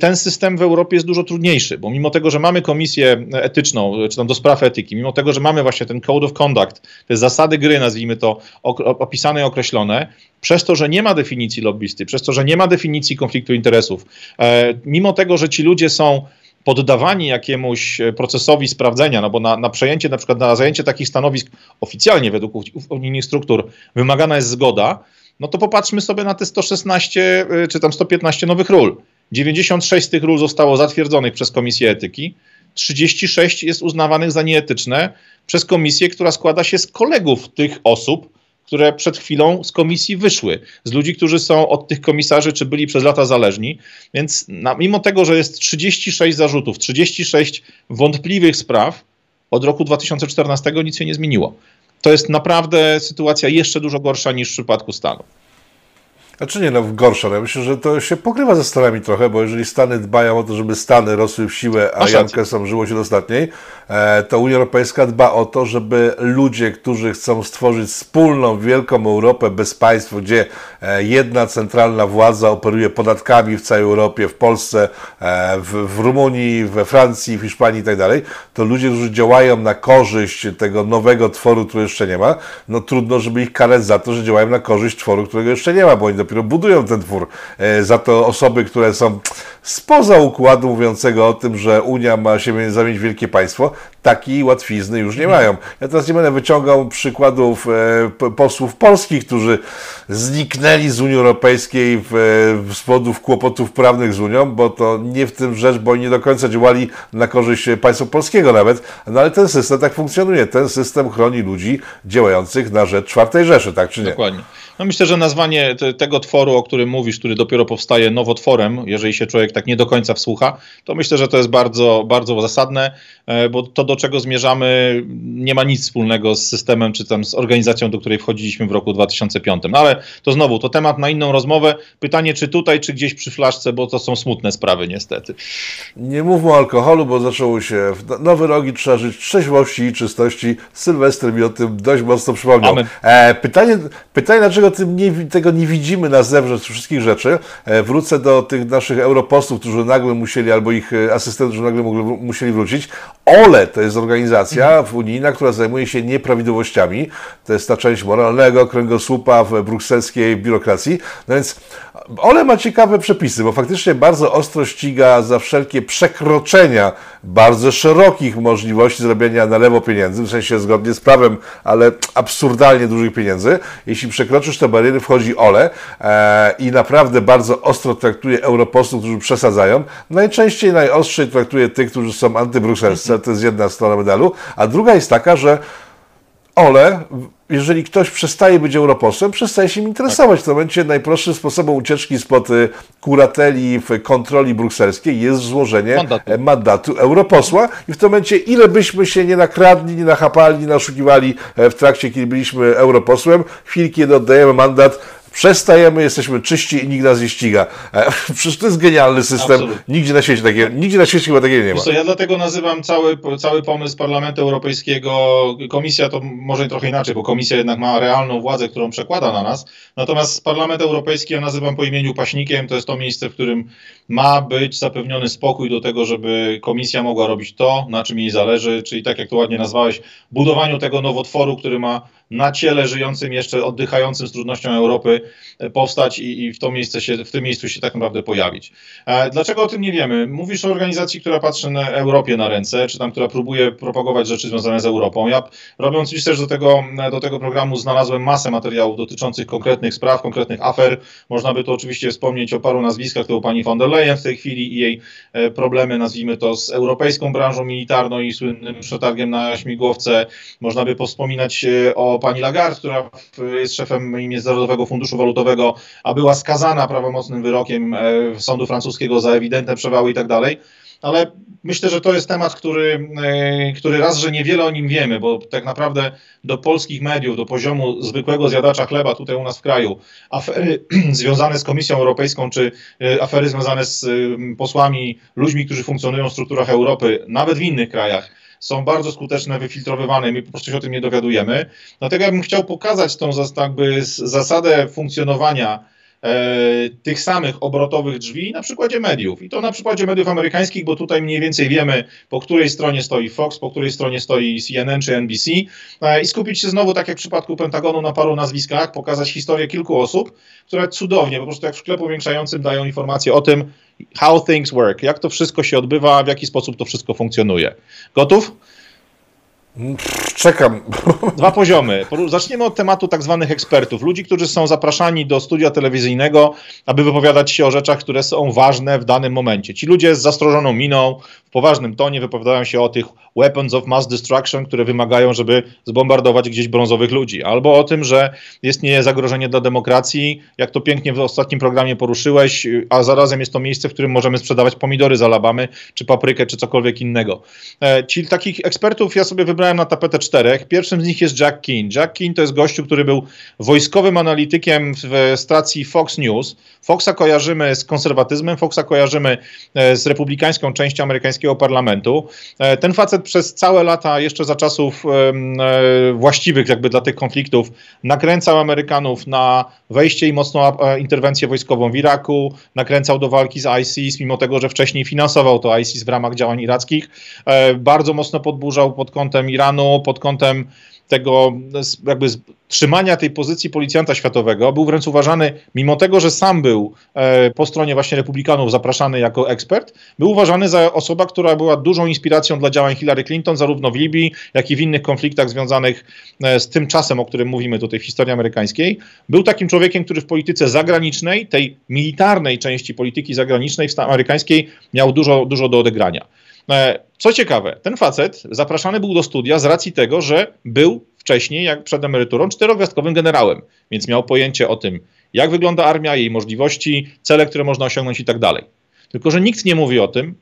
B: ten system w Europie jest dużo trudniejszy, bo mimo tego, że mamy komisję etyczną, czy tam do spraw etyki, mimo tego, że mamy właśnie ten code of conduct, te zasady gry, nazwijmy to, opisane i określone, przez to, że nie ma definicji lobbysty, przez to, że nie ma definicji konfliktu interesów, e, mimo tego, że ci ludzie są poddawani jakiemuś procesowi sprawdzenia, no bo na, na przejęcie, na przykład na zajęcie takich stanowisk oficjalnie według unijnych struktur wymagana jest zgoda, no to popatrzmy sobie na te 116 y, czy tam 115 nowych ról. 96 z tych ról zostało zatwierdzonych przez Komisję Etyki, 36 jest uznawanych za nieetyczne przez komisję, która składa się z kolegów tych osób, które przed chwilą z komisji wyszły, z ludzi, którzy są od tych komisarzy, czy byli przez lata zależni. Więc na, mimo tego, że jest 36 zarzutów, 36 wątpliwych spraw, od roku 2014 nic się nie zmieniło to jest naprawdę sytuacja jeszcze dużo gorsza niż w przypadku Stanów.
A: Znaczy nie, no gorsza. Ja myślę, że to się pokrywa ze Stanami trochę, bo jeżeli Stany dbają o to, żeby Stany rosły w siłę, a Jan Kessom żyło się dostatniej, e, to Unia Europejska dba o to, żeby ludzie, którzy chcą stworzyć wspólną, wielką Europę bez państw, gdzie e, jedna centralna władza operuje podatkami w całej Europie, w Polsce, e, w, w Rumunii, we Francji, w Hiszpanii i tak dalej, to ludzie, którzy działają na korzyść tego nowego tworu, który jeszcze nie ma, no trudno, żeby ich karać za to, że działają na korzyść tworu, którego jeszcze nie ma, bo oni dopiero budują ten twór. E, za to osoby, które są spoza układu mówiącego o tym, że Unia ma się zamienić w wielkie państwo, takiej łatwizny już nie mają. Ja teraz nie będę wyciągał przykładów e, posłów polskich, którzy zniknęli z Unii Europejskiej w, z powodów kłopotów prawnych z Unią, bo to nie w tym rzecz, bo oni nie do końca działali na korzyść państwa polskiego nawet, no ale ten system tak funkcjonuje. Ten system chroni ludzi działających na rzecz czwartej Rzeszy, tak czy nie?
B: Dokładnie. No myślę, że nazwanie te, tego tworu, o którym mówisz, który dopiero powstaje nowotworem, jeżeli się człowiek tak nie do końca wsłucha, to myślę, że to jest bardzo, bardzo zasadne, bo to, do czego zmierzamy, nie ma nic wspólnego z systemem, czy tam z organizacją, do której wchodziliśmy w roku 2005. No ale to znowu, to temat na inną rozmowę. Pytanie, czy tutaj, czy gdzieś przy flaszce, bo to są smutne sprawy niestety.
A: Nie mówmy o alkoholu, bo zaczęło się nowy rok i trzeba żyć trzeźwości i czystości. Sylwester mi o tym dość mocno przypomniał. E, pytanie, pytanie, dlaczego nie, tego nie widzimy na zewnątrz wszystkich rzeczy. E, wrócę do tych naszych europostów, którzy nagle musieli, albo ich e, asystentów, którzy nagle mogli, musieli wrócić. OLE to jest organizacja unijna, która zajmuje się nieprawidłowościami. To jest ta część moralnego kręgosłupa w brukselskiej biurokracji. No więc OLE ma ciekawe przepisy, bo faktycznie bardzo ostro ściga za wszelkie przekroczenia bardzo szerokich możliwości zrobienia na lewo pieniędzy, w sensie zgodnie z prawem, ale absurdalnie dużych pieniędzy. Jeśli przekroczysz te bariery, wchodzi OLE e, i naprawdę bardzo ostro traktuje europosłów, którzy przesadzają. Najczęściej, najostrzej traktuje tych, którzy są antybrukselscy, to jest jedna strona medalu, a druga jest taka, że ole, jeżeli ktoś przestaje być europosłem, przestaje się im interesować. W tym momencie najprostszym sposobem ucieczki spod y, kurateli w kontroli brukselskiej jest złożenie mandatu. Mandatu europosła i w tym momencie ile byśmy się nie nakradli, nie nachapali, nie naszukiwali e, w trakcie, kiedy byliśmy europosłem, chwilki, kiedy oddajemy mandat, przestajemy, jesteśmy czyści i nikt nas nie ściga. E, [laughs] przecież to jest genialny system. Nigdzie na świecie takiego, nigdzie na świecie chyba takiego nie ma.
B: Co, ja dlatego nazywam cały, cały pomysł Parlamentu Europejskiego, komisja to może trochę inaczej, bo komisja jednak ma realną władzę, którą przekłada na nas. Natomiast Parlament Europejski ja nazywam po imieniu paśnikiem, to jest to miejsce, w którym ma być zapewniony spokój do tego, żeby komisja mogła robić to, na czym jej zależy, czyli tak jak to ładnie nazwałeś, budowaniu tego nowotworu, który ma na ciele żyjącym jeszcze, oddychającym z trudnością Europy e, powstać i, i w, to miejsce się, w tym miejscu się tak naprawdę pojawić. E, dlaczego o tym nie wiemy? Mówisz o organizacji, która patrzy na Europie na ręce, czy tam, która próbuje propagować rzeczy związane z Europą. Ja robiąc research do tego, do tego programu znalazłem masę materiałów dotyczących konkretnych spraw, konkretnych afer. Można by tu oczywiście wspomnieć o paru nazwiskach, to pani von der Leyen w tej chwili i jej e, problemy, nazwijmy to, z europejską branżą militarną i słynnym przetargiem na śmigłowce. Można by wspominać o pani Lagarde, która jest szefem Międzynarodowego Funduszu Walutowego, a była skazana prawomocnym wyrokiem e, sądu francuskiego za ewidentne przewały i tak dalej. Ale myślę, że to jest temat, który, e, który raz, że niewiele o nim wiemy, bo tak naprawdę do polskich mediów, do poziomu zwykłego zjadacza chleba tutaj u nas w kraju, afery [clears throat] związane z Komisją Europejską, czy e, afery związane z posłami, ludźmi, którzy funkcjonują w strukturach Europy, nawet w innych krajach, są bardzo skuteczne, wyfiltrowywane my po prostu się o tym nie dowiadujemy. Dlatego ja bym chciał pokazać tą jakby zasadę funkcjonowania tych samych obrotowych drzwi na przykładzie mediów. I to na przykładzie mediów amerykańskich, bo tutaj mniej więcej wiemy, po której stronie stoi Fox, po której stronie stoi CNN czy NBC e, i skupić się znowu, tak jak w przypadku Pentagonu, na paru nazwiskach, pokazać historię kilku osób, które cudownie, po prostu jak w szkle powiększającym dają informacje o tym, how things work, jak to wszystko się odbywa, w jaki sposób to wszystko funkcjonuje. Gotów?
A: Czekam.
B: Dwa poziomy. Zaczniemy od tematu tak zwanych ekspertów, ludzi, którzy są zapraszani do studia telewizyjnego, aby wypowiadać się o rzeczach, które są ważne w danym momencie. Ci ludzie z zastrożoną miną, w poważnym tonie wypowiadają się o tych weapons of mass destruction, które wymagają, żeby zbombardować gdzieś brązowych ludzi, albo o tym, że istnieje zagrożenie dla demokracji, jak to pięknie w ostatnim programie poruszyłeś, a zarazem jest to miejsce, w którym możemy sprzedawać pomidory z Alabamy, czy paprykę, czy cokolwiek innego. E, ci takich ekspertów ja sobie wybrałem na tapetę czterech. Pierwszym z nich jest Jack Keane. Jack Keane to jest gościu, który był wojskowym analitykiem w stacji Fox News. Foxa kojarzymy z konserwatyzmem, Foxa kojarzymy e, z republikańską częścią amerykańskiego parlamentu. E, ten facet przez całe lata, jeszcze za czasów e, właściwych jakby dla tych konfliktów, nakręcał Amerykanów na wejście i mocną interwencję wojskową w Iraku, nakręcał do walki z ISIS, mimo tego, że wcześniej finansował to ISIS w ramach działań irackich. Bardzo mocno podburzał pod kątem Iranu, pod kątem tego jakby trzymania tej pozycji policjanta światowego, był wręcz uważany, mimo tego, że sam był e, po stronie właśnie republikanów zapraszany jako ekspert, był uważany za osobę, która była dużą inspiracją dla działań Hillary Clinton, zarówno w Libii, jak i w innych konfliktach związanych e, z tym czasem, o którym mówimy tutaj w historii amerykańskiej. Był takim człowiekiem, który w polityce zagranicznej, tej militarnej części polityki zagranicznej amerykańskiej miał dużo, dużo do odegrania. E, co ciekawe, ten facet zapraszany był do studia z racji tego, że był wcześniej, jak przed emeryturą, czterogwiazdkowym generałem, więc miał pojęcie o tym, jak wygląda armia, jej możliwości, cele, które można osiągnąć i tak dalej. Tylko, że nikt nie mówi o tym,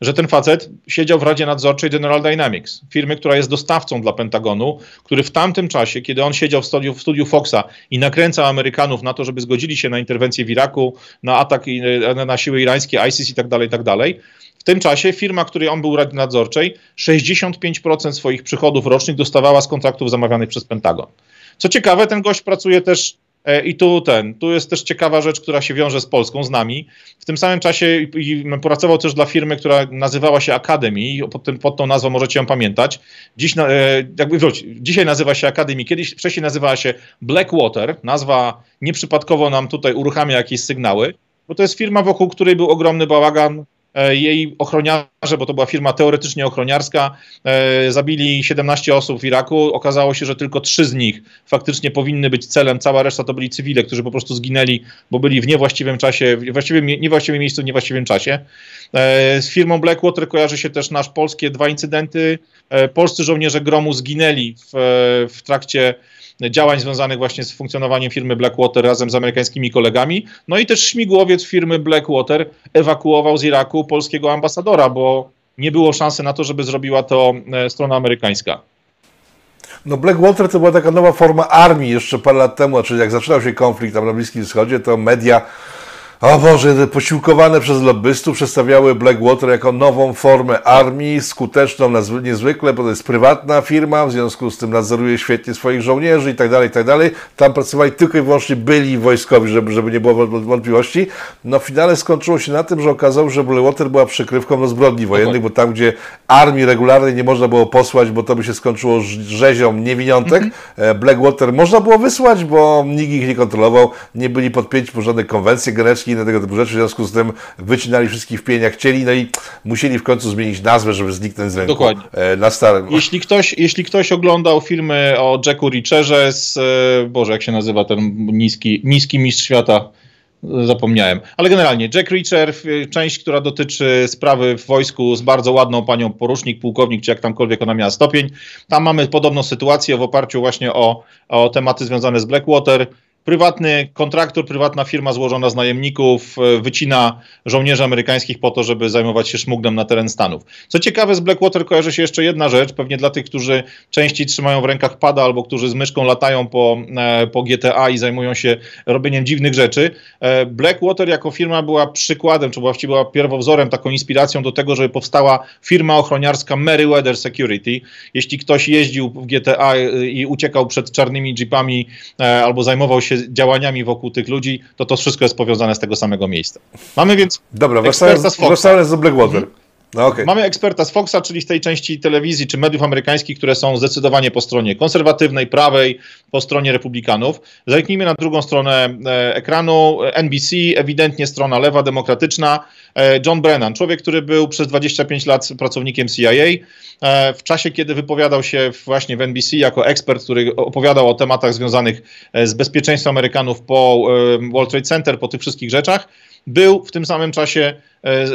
B: że ten facet siedział w Radzie Nadzorczej General Dynamics, firmy, która jest dostawcą dla Pentagonu, który w tamtym czasie, kiedy on siedział w studiu, w studiu Foxa i nakręcał Amerykanów na to, żeby zgodzili się na interwencję w Iraku, na atak na siły irańskie, ISIS i tak dalej, i tak dalej, w tym czasie firma, której on był Radzie Nadzorczej, 65% swoich przychodów rocznych dostawała z kontraktów zamawianych przez Pentagon. Co ciekawe, ten gość pracuje też i tu ten, tu jest też ciekawa rzecz, która się wiąże z Polską, z nami. W tym samym czasie pracował też dla firmy, która nazywała się Academy, pod, tym, pod tą nazwą możecie ją pamiętać. Dziś, e, jakby wróć, dzisiaj nazywa się Academy, kiedyś wcześniej nazywała się Blackwater. Nazwa nieprzypadkowo nam tutaj uruchamia jakieś sygnały, bo to jest firma, wokół której był ogromny bałagan E, jej ochroniarze, bo to była firma teoretycznie ochroniarska, e, zabili 17 osób w Iraku. Okazało się, że tylko trzy z nich faktycznie powinny być celem. Cała reszta to byli cywile, którzy po prostu zginęli, bo byli w niewłaściwym czasie, w właściwym, niewłaściwym miejscu, w niewłaściwym czasie. E, z firmą Blackwater kojarzy się też nasz polskie dwa incydenty. Polscy żołnierze gromu zginęli w, w trakcie działań związanych właśnie z funkcjonowaniem firmy Blackwater razem z amerykańskimi kolegami. No i też śmigłowiec firmy Blackwater ewakuował z Iraku polskiego ambasadora, bo nie było szansy na to, żeby zrobiła to e, strona amerykańska.
A: No Blackwater to była taka nowa forma armii jeszcze parę lat temu, czyli jak zaczynał się konflikt tam na Bliskim Wschodzie, to media o Boże, posiłkowane przez lobbystów przedstawiały Blackwater jako nową formę armii, skuteczną niezwykle, bo to jest prywatna firma, w związku z tym nadzoruje świetnie swoich żołnierzy i tak dalej, i tak dalej. Tam pracowali tylko i wyłącznie byli wojskowi, żeby, żeby nie było wątpliwości. No w finale skończyło się na tym, że okazało, że Blackwater była przykrywką do zbrodni wojennych, bo tam, gdzie armii regularnej nie można było posłać, bo to by się skończyło rzezią niewiniątek, -hmm. Blackwater można było wysłać, bo nikt ich nie kontrolował, nie byli podpięci po żadne konwencje genetyczne, i inne tego typu rzeczy, w związku z tym wycinali wszystkich w pień jak chcieli, no i musieli w końcu zmienić nazwę, żeby zniknąć z rynku. Dokładnie. E, na starym.
B: Jeśli ktoś, jeśli ktoś oglądał filmy o Jacku Richerze z, e, Boże, jak się nazywa ten niski, niski mistrz świata, zapomniałem. Ale generalnie Jack Reacher, część, która dotyczy sprawy w wojsku z bardzo ładną panią porucznik, pułkownik, czy jak tamkolwiek ona miała stopień. Tam mamy podobną sytuację w oparciu właśnie o, o tematy związane z Blackwater prywatny kontraktor, prywatna firma złożona z najemników e, wycina żołnierzy amerykańskich po to, żeby zajmować się szmuglem na teren Stanów. Co ciekawe, z Blackwater kojarzy się jeszcze jedna rzecz, pewnie dla tych, którzy częściej trzymają w rękach pada albo którzy z myszką latają po, e, po GTA i zajmują się robieniem dziwnych rzeczy. E, Blackwater jako firma była przykładem, czy właściwie była pierwowzorem, taką inspiracją do tego, żeby powstała firma ochroniarska Meriwether Security. Jeśli ktoś jeździł w GTA i uciekał przed czarnymi jeepami albo zajmował się działaniami wokół tych ludzi, to to wszystko jest powiązane z tego samego miejsca. Mamy więc
A: Dobra, Foxa. Wracając do Blackwater. No, okay.
B: Mamy eksperta z Foxa, czyli z tej części telewizji czy mediów amerykańskich, które są zdecydowanie po stronie konserwatywnej, prawej, po stronie republikanów. Zerknijmy na drugą stronę e, ekranu. NBC, ewidentnie strona lewa, demokratyczna. E, John Brennan, człowiek, który był przez 25 lat pracownikiem CIA. E, w czasie, kiedy wypowiadał się właśnie w NBC jako ekspert, który opowiadał o tematach związanych z bezpieczeństwem Amerykanów po World Trade Center, po tych wszystkich rzeczach, był w tym samym czasie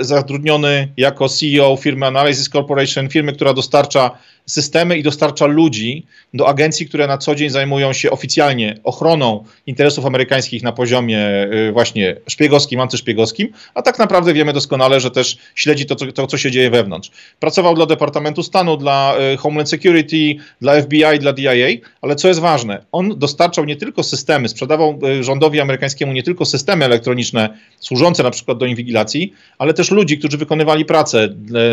B: zatrudniony jako CEO firmy Analysis Corporation, firmy, która dostarcza systemy i dostarcza ludzi do agencji, które na co dzień zajmują się oficjalnie ochroną interesów amerykańskich na poziomie y, właśnie szpiegowskim, antyszpiegowskim, a tak naprawdę wiemy doskonale, że też śledzi to, to co się dzieje wewnątrz. Pracował dla Departamentu Stanu, dla y, Homeland Security, dla FBI, dla DIA, ale co jest ważne, on dostarczał nie tylko systemy, sprzedawał y, rządowi amerykańskiemu nie tylko systemy elektroniczne służące na przykład do inwigilacji, ale też ludzi, którzy wykonywali pracę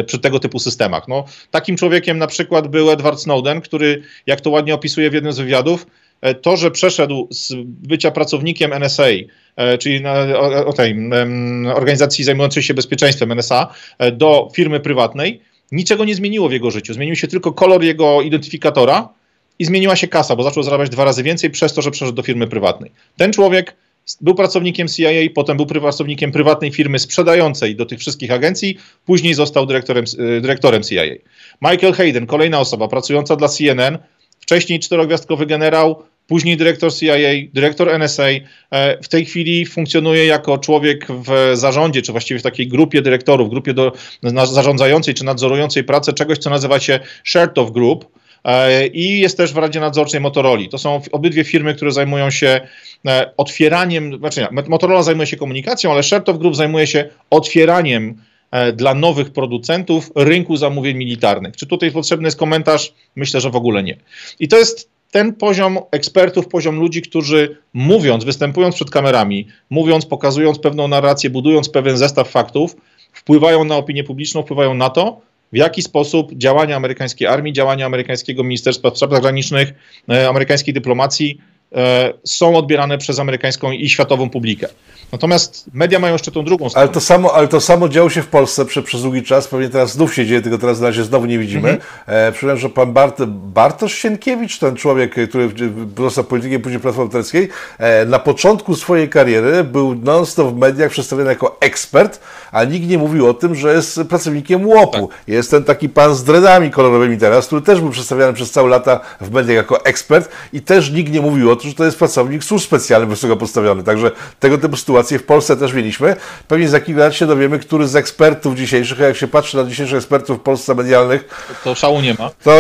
B: przy tego typu systemach. No, takim człowiekiem na przykład przykład był Edward Snowden, który, jak to ładnie opisuje w jednym z wywiadów, e, to, że przeszedł z bycia pracownikiem NSA, e, czyli o tej organizacji zajmującej się bezpieczeństwem NSA, e, do firmy prywatnej, niczego nie zmieniło w jego życiu. Zmienił się tylko kolor jego identyfikatora i zmieniła się kasa, bo zaczął zarabiać dwa razy więcej przez to, że przeszedł do firmy prywatnej. Ten człowiek był pracownikiem CIA, potem był pracownikiem prywatnej firmy sprzedającej do tych wszystkich agencji, później został dyrektorem, dyrektorem CIA. Michael Hayden, kolejna osoba pracująca dla CNN, wcześniej czterogwiazdkowy generał, później dyrektor CIA, dyrektor NSA. E, w tej chwili funkcjonuje jako człowiek w zarządzie, czy właściwie w takiej grupie dyrektorów, grupie do, zarządzającej czy nadzorującej pracę czegoś, co nazywa się Shertoff Group. E, I jest też w Radzie Nadzorczej Motorola. To są obydwie firmy, które zajmują się e, otwieraniem, znaczy nie, Motorola zajmuje się komunikacją, ale Shertoff Group zajmuje się otwieraniem E, dla nowych producentów rynku zamówień militarnych. Czy tutaj potrzebny jest komentarz? Myślę, że w ogóle nie. I to jest ten poziom ekspertów, poziom ludzi, którzy mówiąc, występując przed kamerami, mówiąc, pokazując pewną narrację, budując pewien zestaw faktów, wpływają na opinię publiczną, wpływają na to, w jaki sposób działania amerykańskiej armii, działania amerykańskiego Ministerstwa Spraw Zagranicznych, e, amerykańskiej dyplomacji e, są odbierane przez amerykańską i światową publikę. Natomiast media mają jeszcze tą drugą stronę.
A: Ale to samo, ale to samo działo się w Polsce przez, przez długi czas, pewnie teraz znów się dzieje, tylko teraz na razie znowu nie widzimy. -hmm. e, Przypomnę, że pan Bart, Bartosz Sienkiewicz, ten człowiek, który został politykiem później Platformy Obywatelskiej, e, na początku swojej kariery był non-stop w mediach przedstawiony jako ekspert, a nikt nie mówił o tym, że jest pracownikiem łopu. Tak. Jest ten taki pan z dredami kolorowymi teraz, który też był przedstawiany przez całe lata w mediach jako ekspert i też nikt nie mówił o tym, że to jest pracownik służb specjalnych wysoko postawiony. Także tego typu sytuacje w Polsce też mieliśmy. Pewnie za kilka lat się dowiemy, który z ekspertów dzisiejszych, jak się patrzy na dzisiejszych ekspertów w Polsce medialnych,
B: to szału nie ma.
A: To,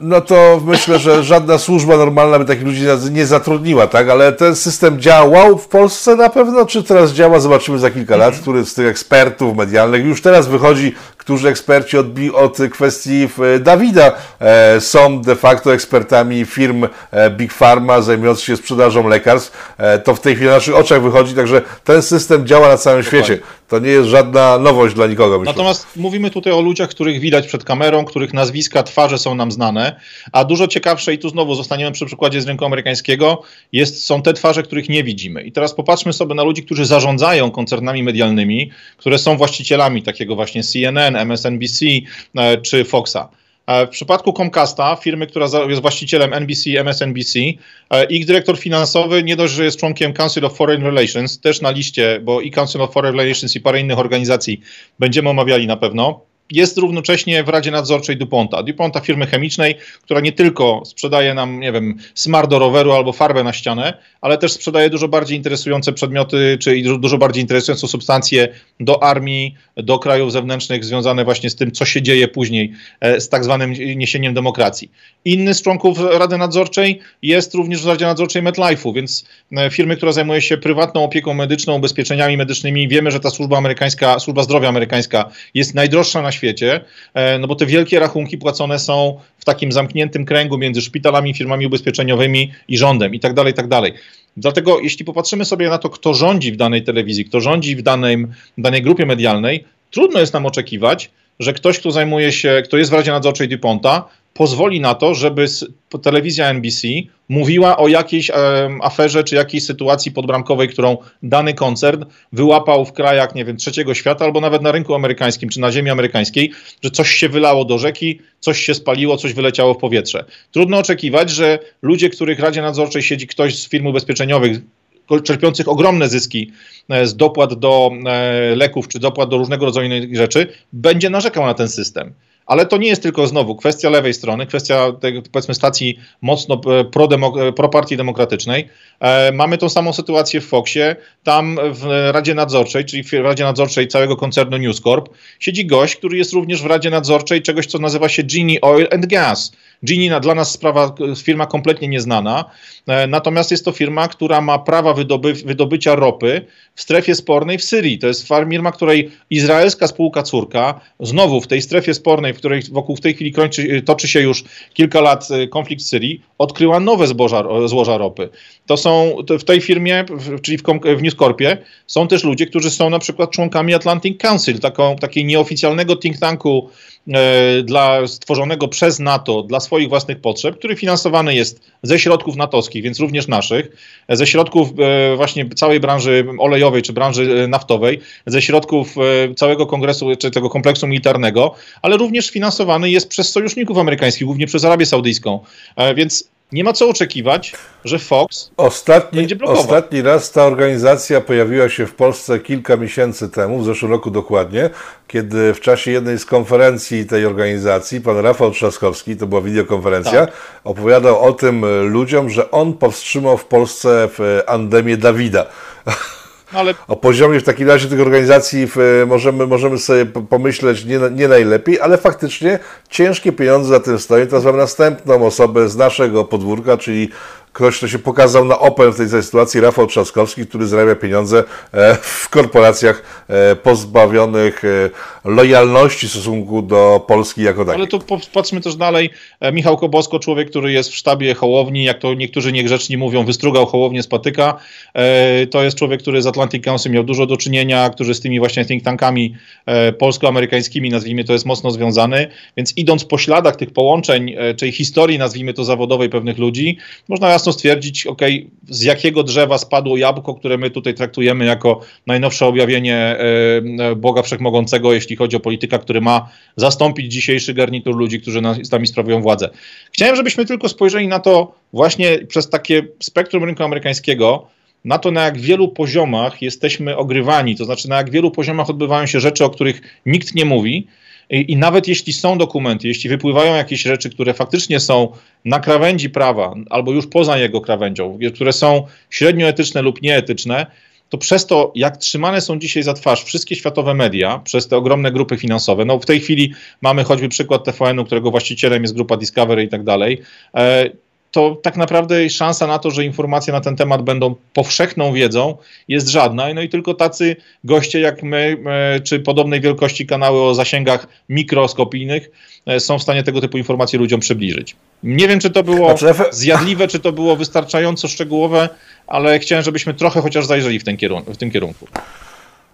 A: no to myślę, że żadna służba normalna by takich ludzi nie zatrudniła, tak? Ale ten system działał w Polsce na pewno, czy teraz działa, zobaczymy za kilka lat, który z tych ekspertów medialnych już teraz wychodzi którzy eksperci od, od kwestii Dawida e, są de facto ekspertami firm e, Big Pharma zajmujących się sprzedażą lekarstw. E, to w tej chwili na naszych oczach wychodzi, także ten system działa na całym Dokładnie. świecie. To nie jest żadna nowość dla nikogo.
B: Myślę. Natomiast mówimy tutaj o ludziach, których widać przed kamerą, których nazwiska, twarze są nam znane, a dużo ciekawsze, i tu znowu zostaniemy przy przykładzie z rynku amerykańskiego, jest, są te twarze, których nie widzimy. I teraz popatrzmy sobie na ludzi, którzy zarządzają koncernami medialnymi, które są właścicielami takiego właśnie CNN, MSNBC e, czy Foxa. E, w przypadku Comcasta, firmy, która jest właścicielem NBC, MSNBC, e, ich dyrektor finansowy nie dość, że jest członkiem Council of Foreign Relations, też na liście, bo i Council of Foreign Relations i parę innych organizacji będziemy omawiali na pewno jest równocześnie w Radzie Nadzorczej DuPonta. DuPonta firmy chemicznej, która nie tylko sprzedaje nam, nie wiem, smar do roweru albo farbę na ścianę, ale też sprzedaje dużo bardziej interesujące przedmioty, czy dużo bardziej interesujące substancje do armii, do krajów zewnętrznych, związane właśnie z tym, co się dzieje później e, z tak zwanym niesieniem demokracji. Inny z członków Rady Nadzorczej jest również w Radzie Nadzorczej MetLife'u, więc e, firmy, która zajmuje się prywatną opieką medyczną, ubezpieczeniami medycznymi, wiemy, że ta służba amerykańska, służba zdrowia amerykańska jest najdroższa na świecie świecie, e, no bo te wielkie rachunki płacone są w takim zamkniętym kręgu między szpitalami, firmami ubezpieczeniowymi i rządem i tak dalej, i tak dalej. Dlatego jeśli popatrzymy sobie na to, kto rządzi w danej telewizji, kto rządzi w danej, w danej grupie medialnej, trudno jest nam oczekiwać, że ktoś, kto zajmuje się, kto jest w Radzie Nadzorczej DuPonta, pozwoli na to, żeby telewizja NBC mówiła o jakiejś aferze czy jakiejś sytuacji podbramkowej, którą dany koncern wyłapał w krajach, nie wiem, trzeciego świata albo nawet na rynku amerykańskim czy na ziemi amerykańskiej, że coś się wylało do rzeki, coś się spaliło, coś wyleciało w powietrze. Trudno oczekiwać, że ludzie, których w Radzie Nadzorczej siedzi ktoś z firm ubezpieczeniowych, czerpiących ogromne zyski e, z dopłat do e, leków czy dopłat do różnego rodzaju innych rzeczy, będzie narzekał na ten system. Ale to nie jest tylko znowu kwestia lewej strony, kwestia tej, powiedzmy stacji mocno e, pro-partii demokratycznej. E, mamy tą samą sytuację w Foxie. Tam w Radzie Nadzorczej, czyli w Radzie Nadzorczej całego koncernu News Corp, siedzi gość, który jest również w Radzie Nadzorczej czegoś, co nazywa się Genie Oil and Gas. Genie dla nas sprawa, firma kompletnie nieznana, e, natomiast jest to firma, która ma prawa wydoby, wydobycia ropy w strefie spornej w Syrii. To jest firma, której izraelska spółka córka, znowu w tej strefie spornej, w której wokół w tej chwili kończy, toczy się już kilka lat e, konflikt w Syrii, odkryła nowe zboża, złoża ropy. To są to w tej firmie, czyli w, w News Corpie, są też ludzie, którzy są na przykład członkami Atlantic Council, taką, takiej nieoficjalnego think tanku dla, stworzonego przez NATO dla swoich własnych potrzeb, który finansowany jest ze środków natowskich, więc również naszych, ze środków e, właśnie całej branży olejowej czy branży e, naftowej, ze środków całego kongresu czy tego kompleksu militarnego, ale również finansowany jest przez sojuszników amerykańskich, głównie przez Arabię Saudyjską. Więc nie ma co oczekiwać, że Fox ostatni, będzie blokował.
A: Ostatni raz ta organizacja pojawiła się w Polsce kilka miesięcy temu, w zeszłym roku dokładnie, kiedy w czasie jednej z konferencji tej organizacji pan Rafał Trzaskowski, to była wideokonferencja, tak. opowiadał o tym ludziom, że on powstrzymał w Polsce w andemię Dawida. Ale... O poziomie w takim razie tych organizacji w, możemy, możemy sobie pomyśleć nie, nie najlepiej, ale faktycznie ciężkie pieniądze za tym stoją. Teraz mamy następną osobę z naszego podwórka, czyli ktoś, kto się pokazał na Open w tej sytuacji, Rafał Trzaskowski, który zarabia pieniądze e, w korporacjach e, pozbawionych e, lojalności w stosunku do Polski jako takiej.
B: Ale to patrzmy też dalej. Michał Kobosko, człowiek, który jest w sztabie Hołowni, jak to niektórzy niegrzeczni mówią, wystrugał Hołownię z patyka. To jest człowiek, który z Atlantic Council miał dużo do czynienia, który z tymi właśnie think tankami polsko-amerykańskimi, nazwijmy to, jest mocno związany. Więc idąc po śladach tych połączeń, czyli historii, nazwijmy to zawodowej pewnych ludzi, można jasno stwierdzić, ok, z jakiego drzewa spadło jabłko, które my tutaj traktujemy jako najnowsze objawienie Boga Wszechmogącego, jeśli chodzi o polityka, który ma zastąpić dzisiejszy garnitur ludzi, którzy z nami sprawują władzę. Chciałem, żebyśmy tylko spojrzeli na to właśnie przez takie spektrum rynku amerykańskiego, na to, na jak wielu poziomach jesteśmy ogrywani, to znaczy na jak wielu poziomach odbywają się rzeczy, o których nikt nie mówi. I, nawet jeśli są dokumenty, jeśli wypływają jakieś rzeczy, które faktycznie są na krawędzi prawa albo już poza jego krawędzią, które są średnio etyczne lub nieetyczne, to przez to, jak trzymane są dzisiaj za twarz wszystkie światowe media, przez te ogromne grupy finansowe, no w tej chwili mamy choćby przykład TVN-u, którego właścicielem jest grupa Discovery i tak dalej, e, to tak naprawdę szansa na to, że informacje na ten temat będą powszechną wiedzą, jest żadna. No i tylko tacy goście jak my, e, czy podobnej wielkości kanały o zasięgach mikroskopijnych e, są w stanie tego typu informacje ludziom przybliżyć. Nie wiem, czy to było znaczy, zjadliwe, czy to było wystarczająco szczegółowe, ale chciałem, żebyśmy trochę chociaż zajrzeli w, ten kierun- w tym kierunku.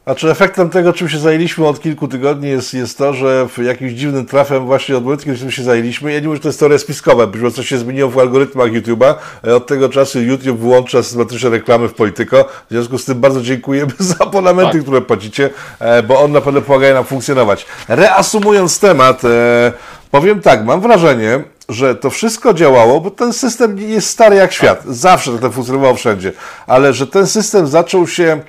A: A czy efektem tego, czym się zajęliśmy od kilku tygodni, jest, jest to, że jakimś dziwnym trafem właśnie od momentu, kiedy się zajęliśmy, ja nie mówię, że to jest teoria spiskowa, być może coś się zmieniło w algorytmach YouTube'a, e, od tego czasu YouTube wyłącza systematyczne reklamy w Polityko, w związku z tym bardzo dziękujemy [laughs] za abonamenty, tak. które płacicie, e, bo on naprawdę pomaga nam funkcjonować. Reasumując temat, e, powiem tak, mam wrażenie, że to wszystko działało, bo ten system jest stary jak świat. Zawsze to funkcjonowało wszędzie. Ale że ten system zaczął się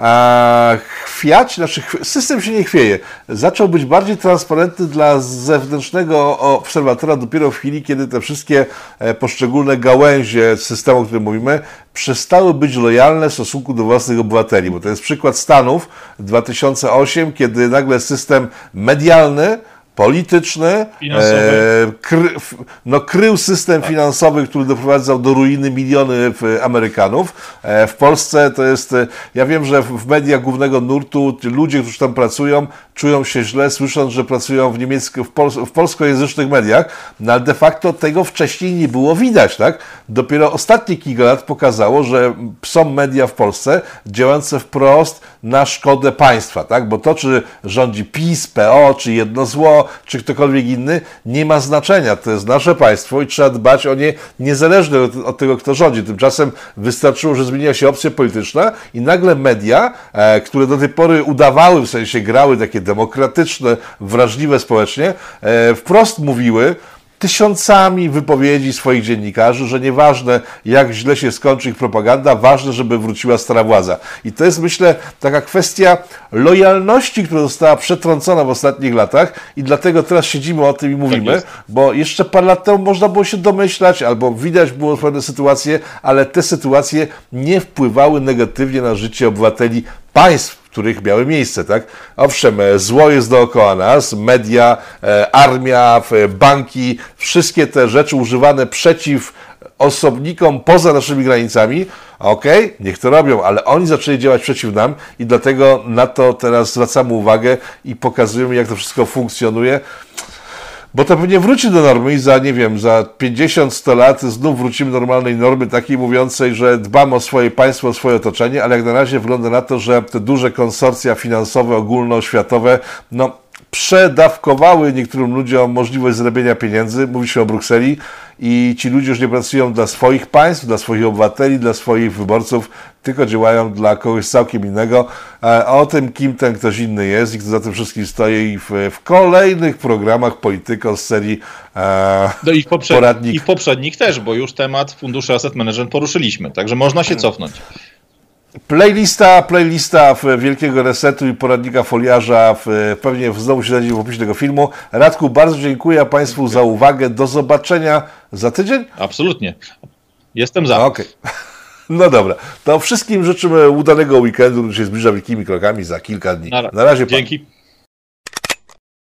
A: e, chwiać, znaczy system się nie chwieje. Zaczął być bardziej transparentny dla zewnętrznego obserwatora dopiero w chwili, kiedy te wszystkie e, poszczególne gałęzie systemu, o którym mówimy, przestały być lojalne w stosunku do własnych obywateli. Bo to jest przykład Stanów 2008, kiedy nagle system medialny polityczny, e, kry, no, krył system finansowy, który doprowadzał do ruiny miliony Amerykanów. E, w Polsce to jest, e, ja wiem, że w mediach głównego nurtu ludzie, którzy tam pracują, czują się źle, słysząc, że pracują w niemiecko, w, pol, w polskojęzycznych mediach, no ale de facto tego wcześniej nie było widać, tak? Dopiero ostatnie kilka lat pokazało, że są media w Polsce działające wprost na szkodę państwa, tak? Bo to, czy rządzi PiS, PO, czy jedno zło, czy ktokolwiek inny, nie ma znaczenia. To jest nasze państwo i trzeba dbać o nie niezależnie od, od tego, kto rządzi. Tymczasem wystarczyło, że zmieniła się opcja polityczna i nagle media, e, które do tej pory udawały, w sensie grały takie demokratyczne, wrażliwe społecznie, e, wprost mówiły, tysiącami wypowiedzi swoich dziennikarzy, że nieważne jak źle się skończy ich propaganda, ważne, żeby wróciła stara władza. I to jest, myślę, taka kwestia lojalności, która została przetrącona w ostatnich latach i dlatego teraz siedzimy o tym i mówimy, tak bo jeszcze parę lat temu można było się domyślać, albo widać było pewne sytuacje, ale te sytuacje nie wpływały negatywnie na życie obywateli państw, których miały miejsce, tak? Owszem, e, zło jest dookoła nas, media, e, armia, banki, wszystkie te rzeczy używane przeciw osobnikom poza naszymi granicami, okej, okay, niech to robią, ale oni zaczęli działać przeciw nam i dlatego na to teraz zwracamy uwagę i pokazujemy, jak to wszystko funkcjonuje. Bo to pewnie wróci do normy i za, nie wiem, za 50-100 lat znów wrócimy do normalnej normy, takiej mówiącej, że dbamy o swoje państwo, o swoje otoczenie, ale jak na razie wygląda na to, że te duże konsorcja finansowe, ogólnoświatowe, no przedawkowały niektórym ludziom możliwość zarabiania pieniędzy, mówi się o Brukseli, i ci ludzie już nie pracują dla swoich państw, dla swoich obywateli, dla swoich wyborców, tylko działają dla kogoś całkiem innego. A o tym, kim ten ktoś inny jest i kto za tym wszystkim stoi w, w kolejnych programach Polityko z serii e,
B: no i, w poradnik. i w poprzednich też, bo już temat funduszy Asset Management poruszyliśmy, także można się cofnąć.
A: Playlista, playlista Wielkiego Resetu i poradnika foliarza w, pewnie znowu się znajdzie w opisie tego filmu. Radku, bardzo dziękuję Państwu za uwagę. Do zobaczenia za tydzień?
B: Absolutnie. Jestem za.
A: Okej. Okay. [laughs] No dobra. To wszystkim życzymy udanego weekendu, który się zbliża wielkimi krokami za kilka dni. Na,
B: razie. Dzięki. Pan.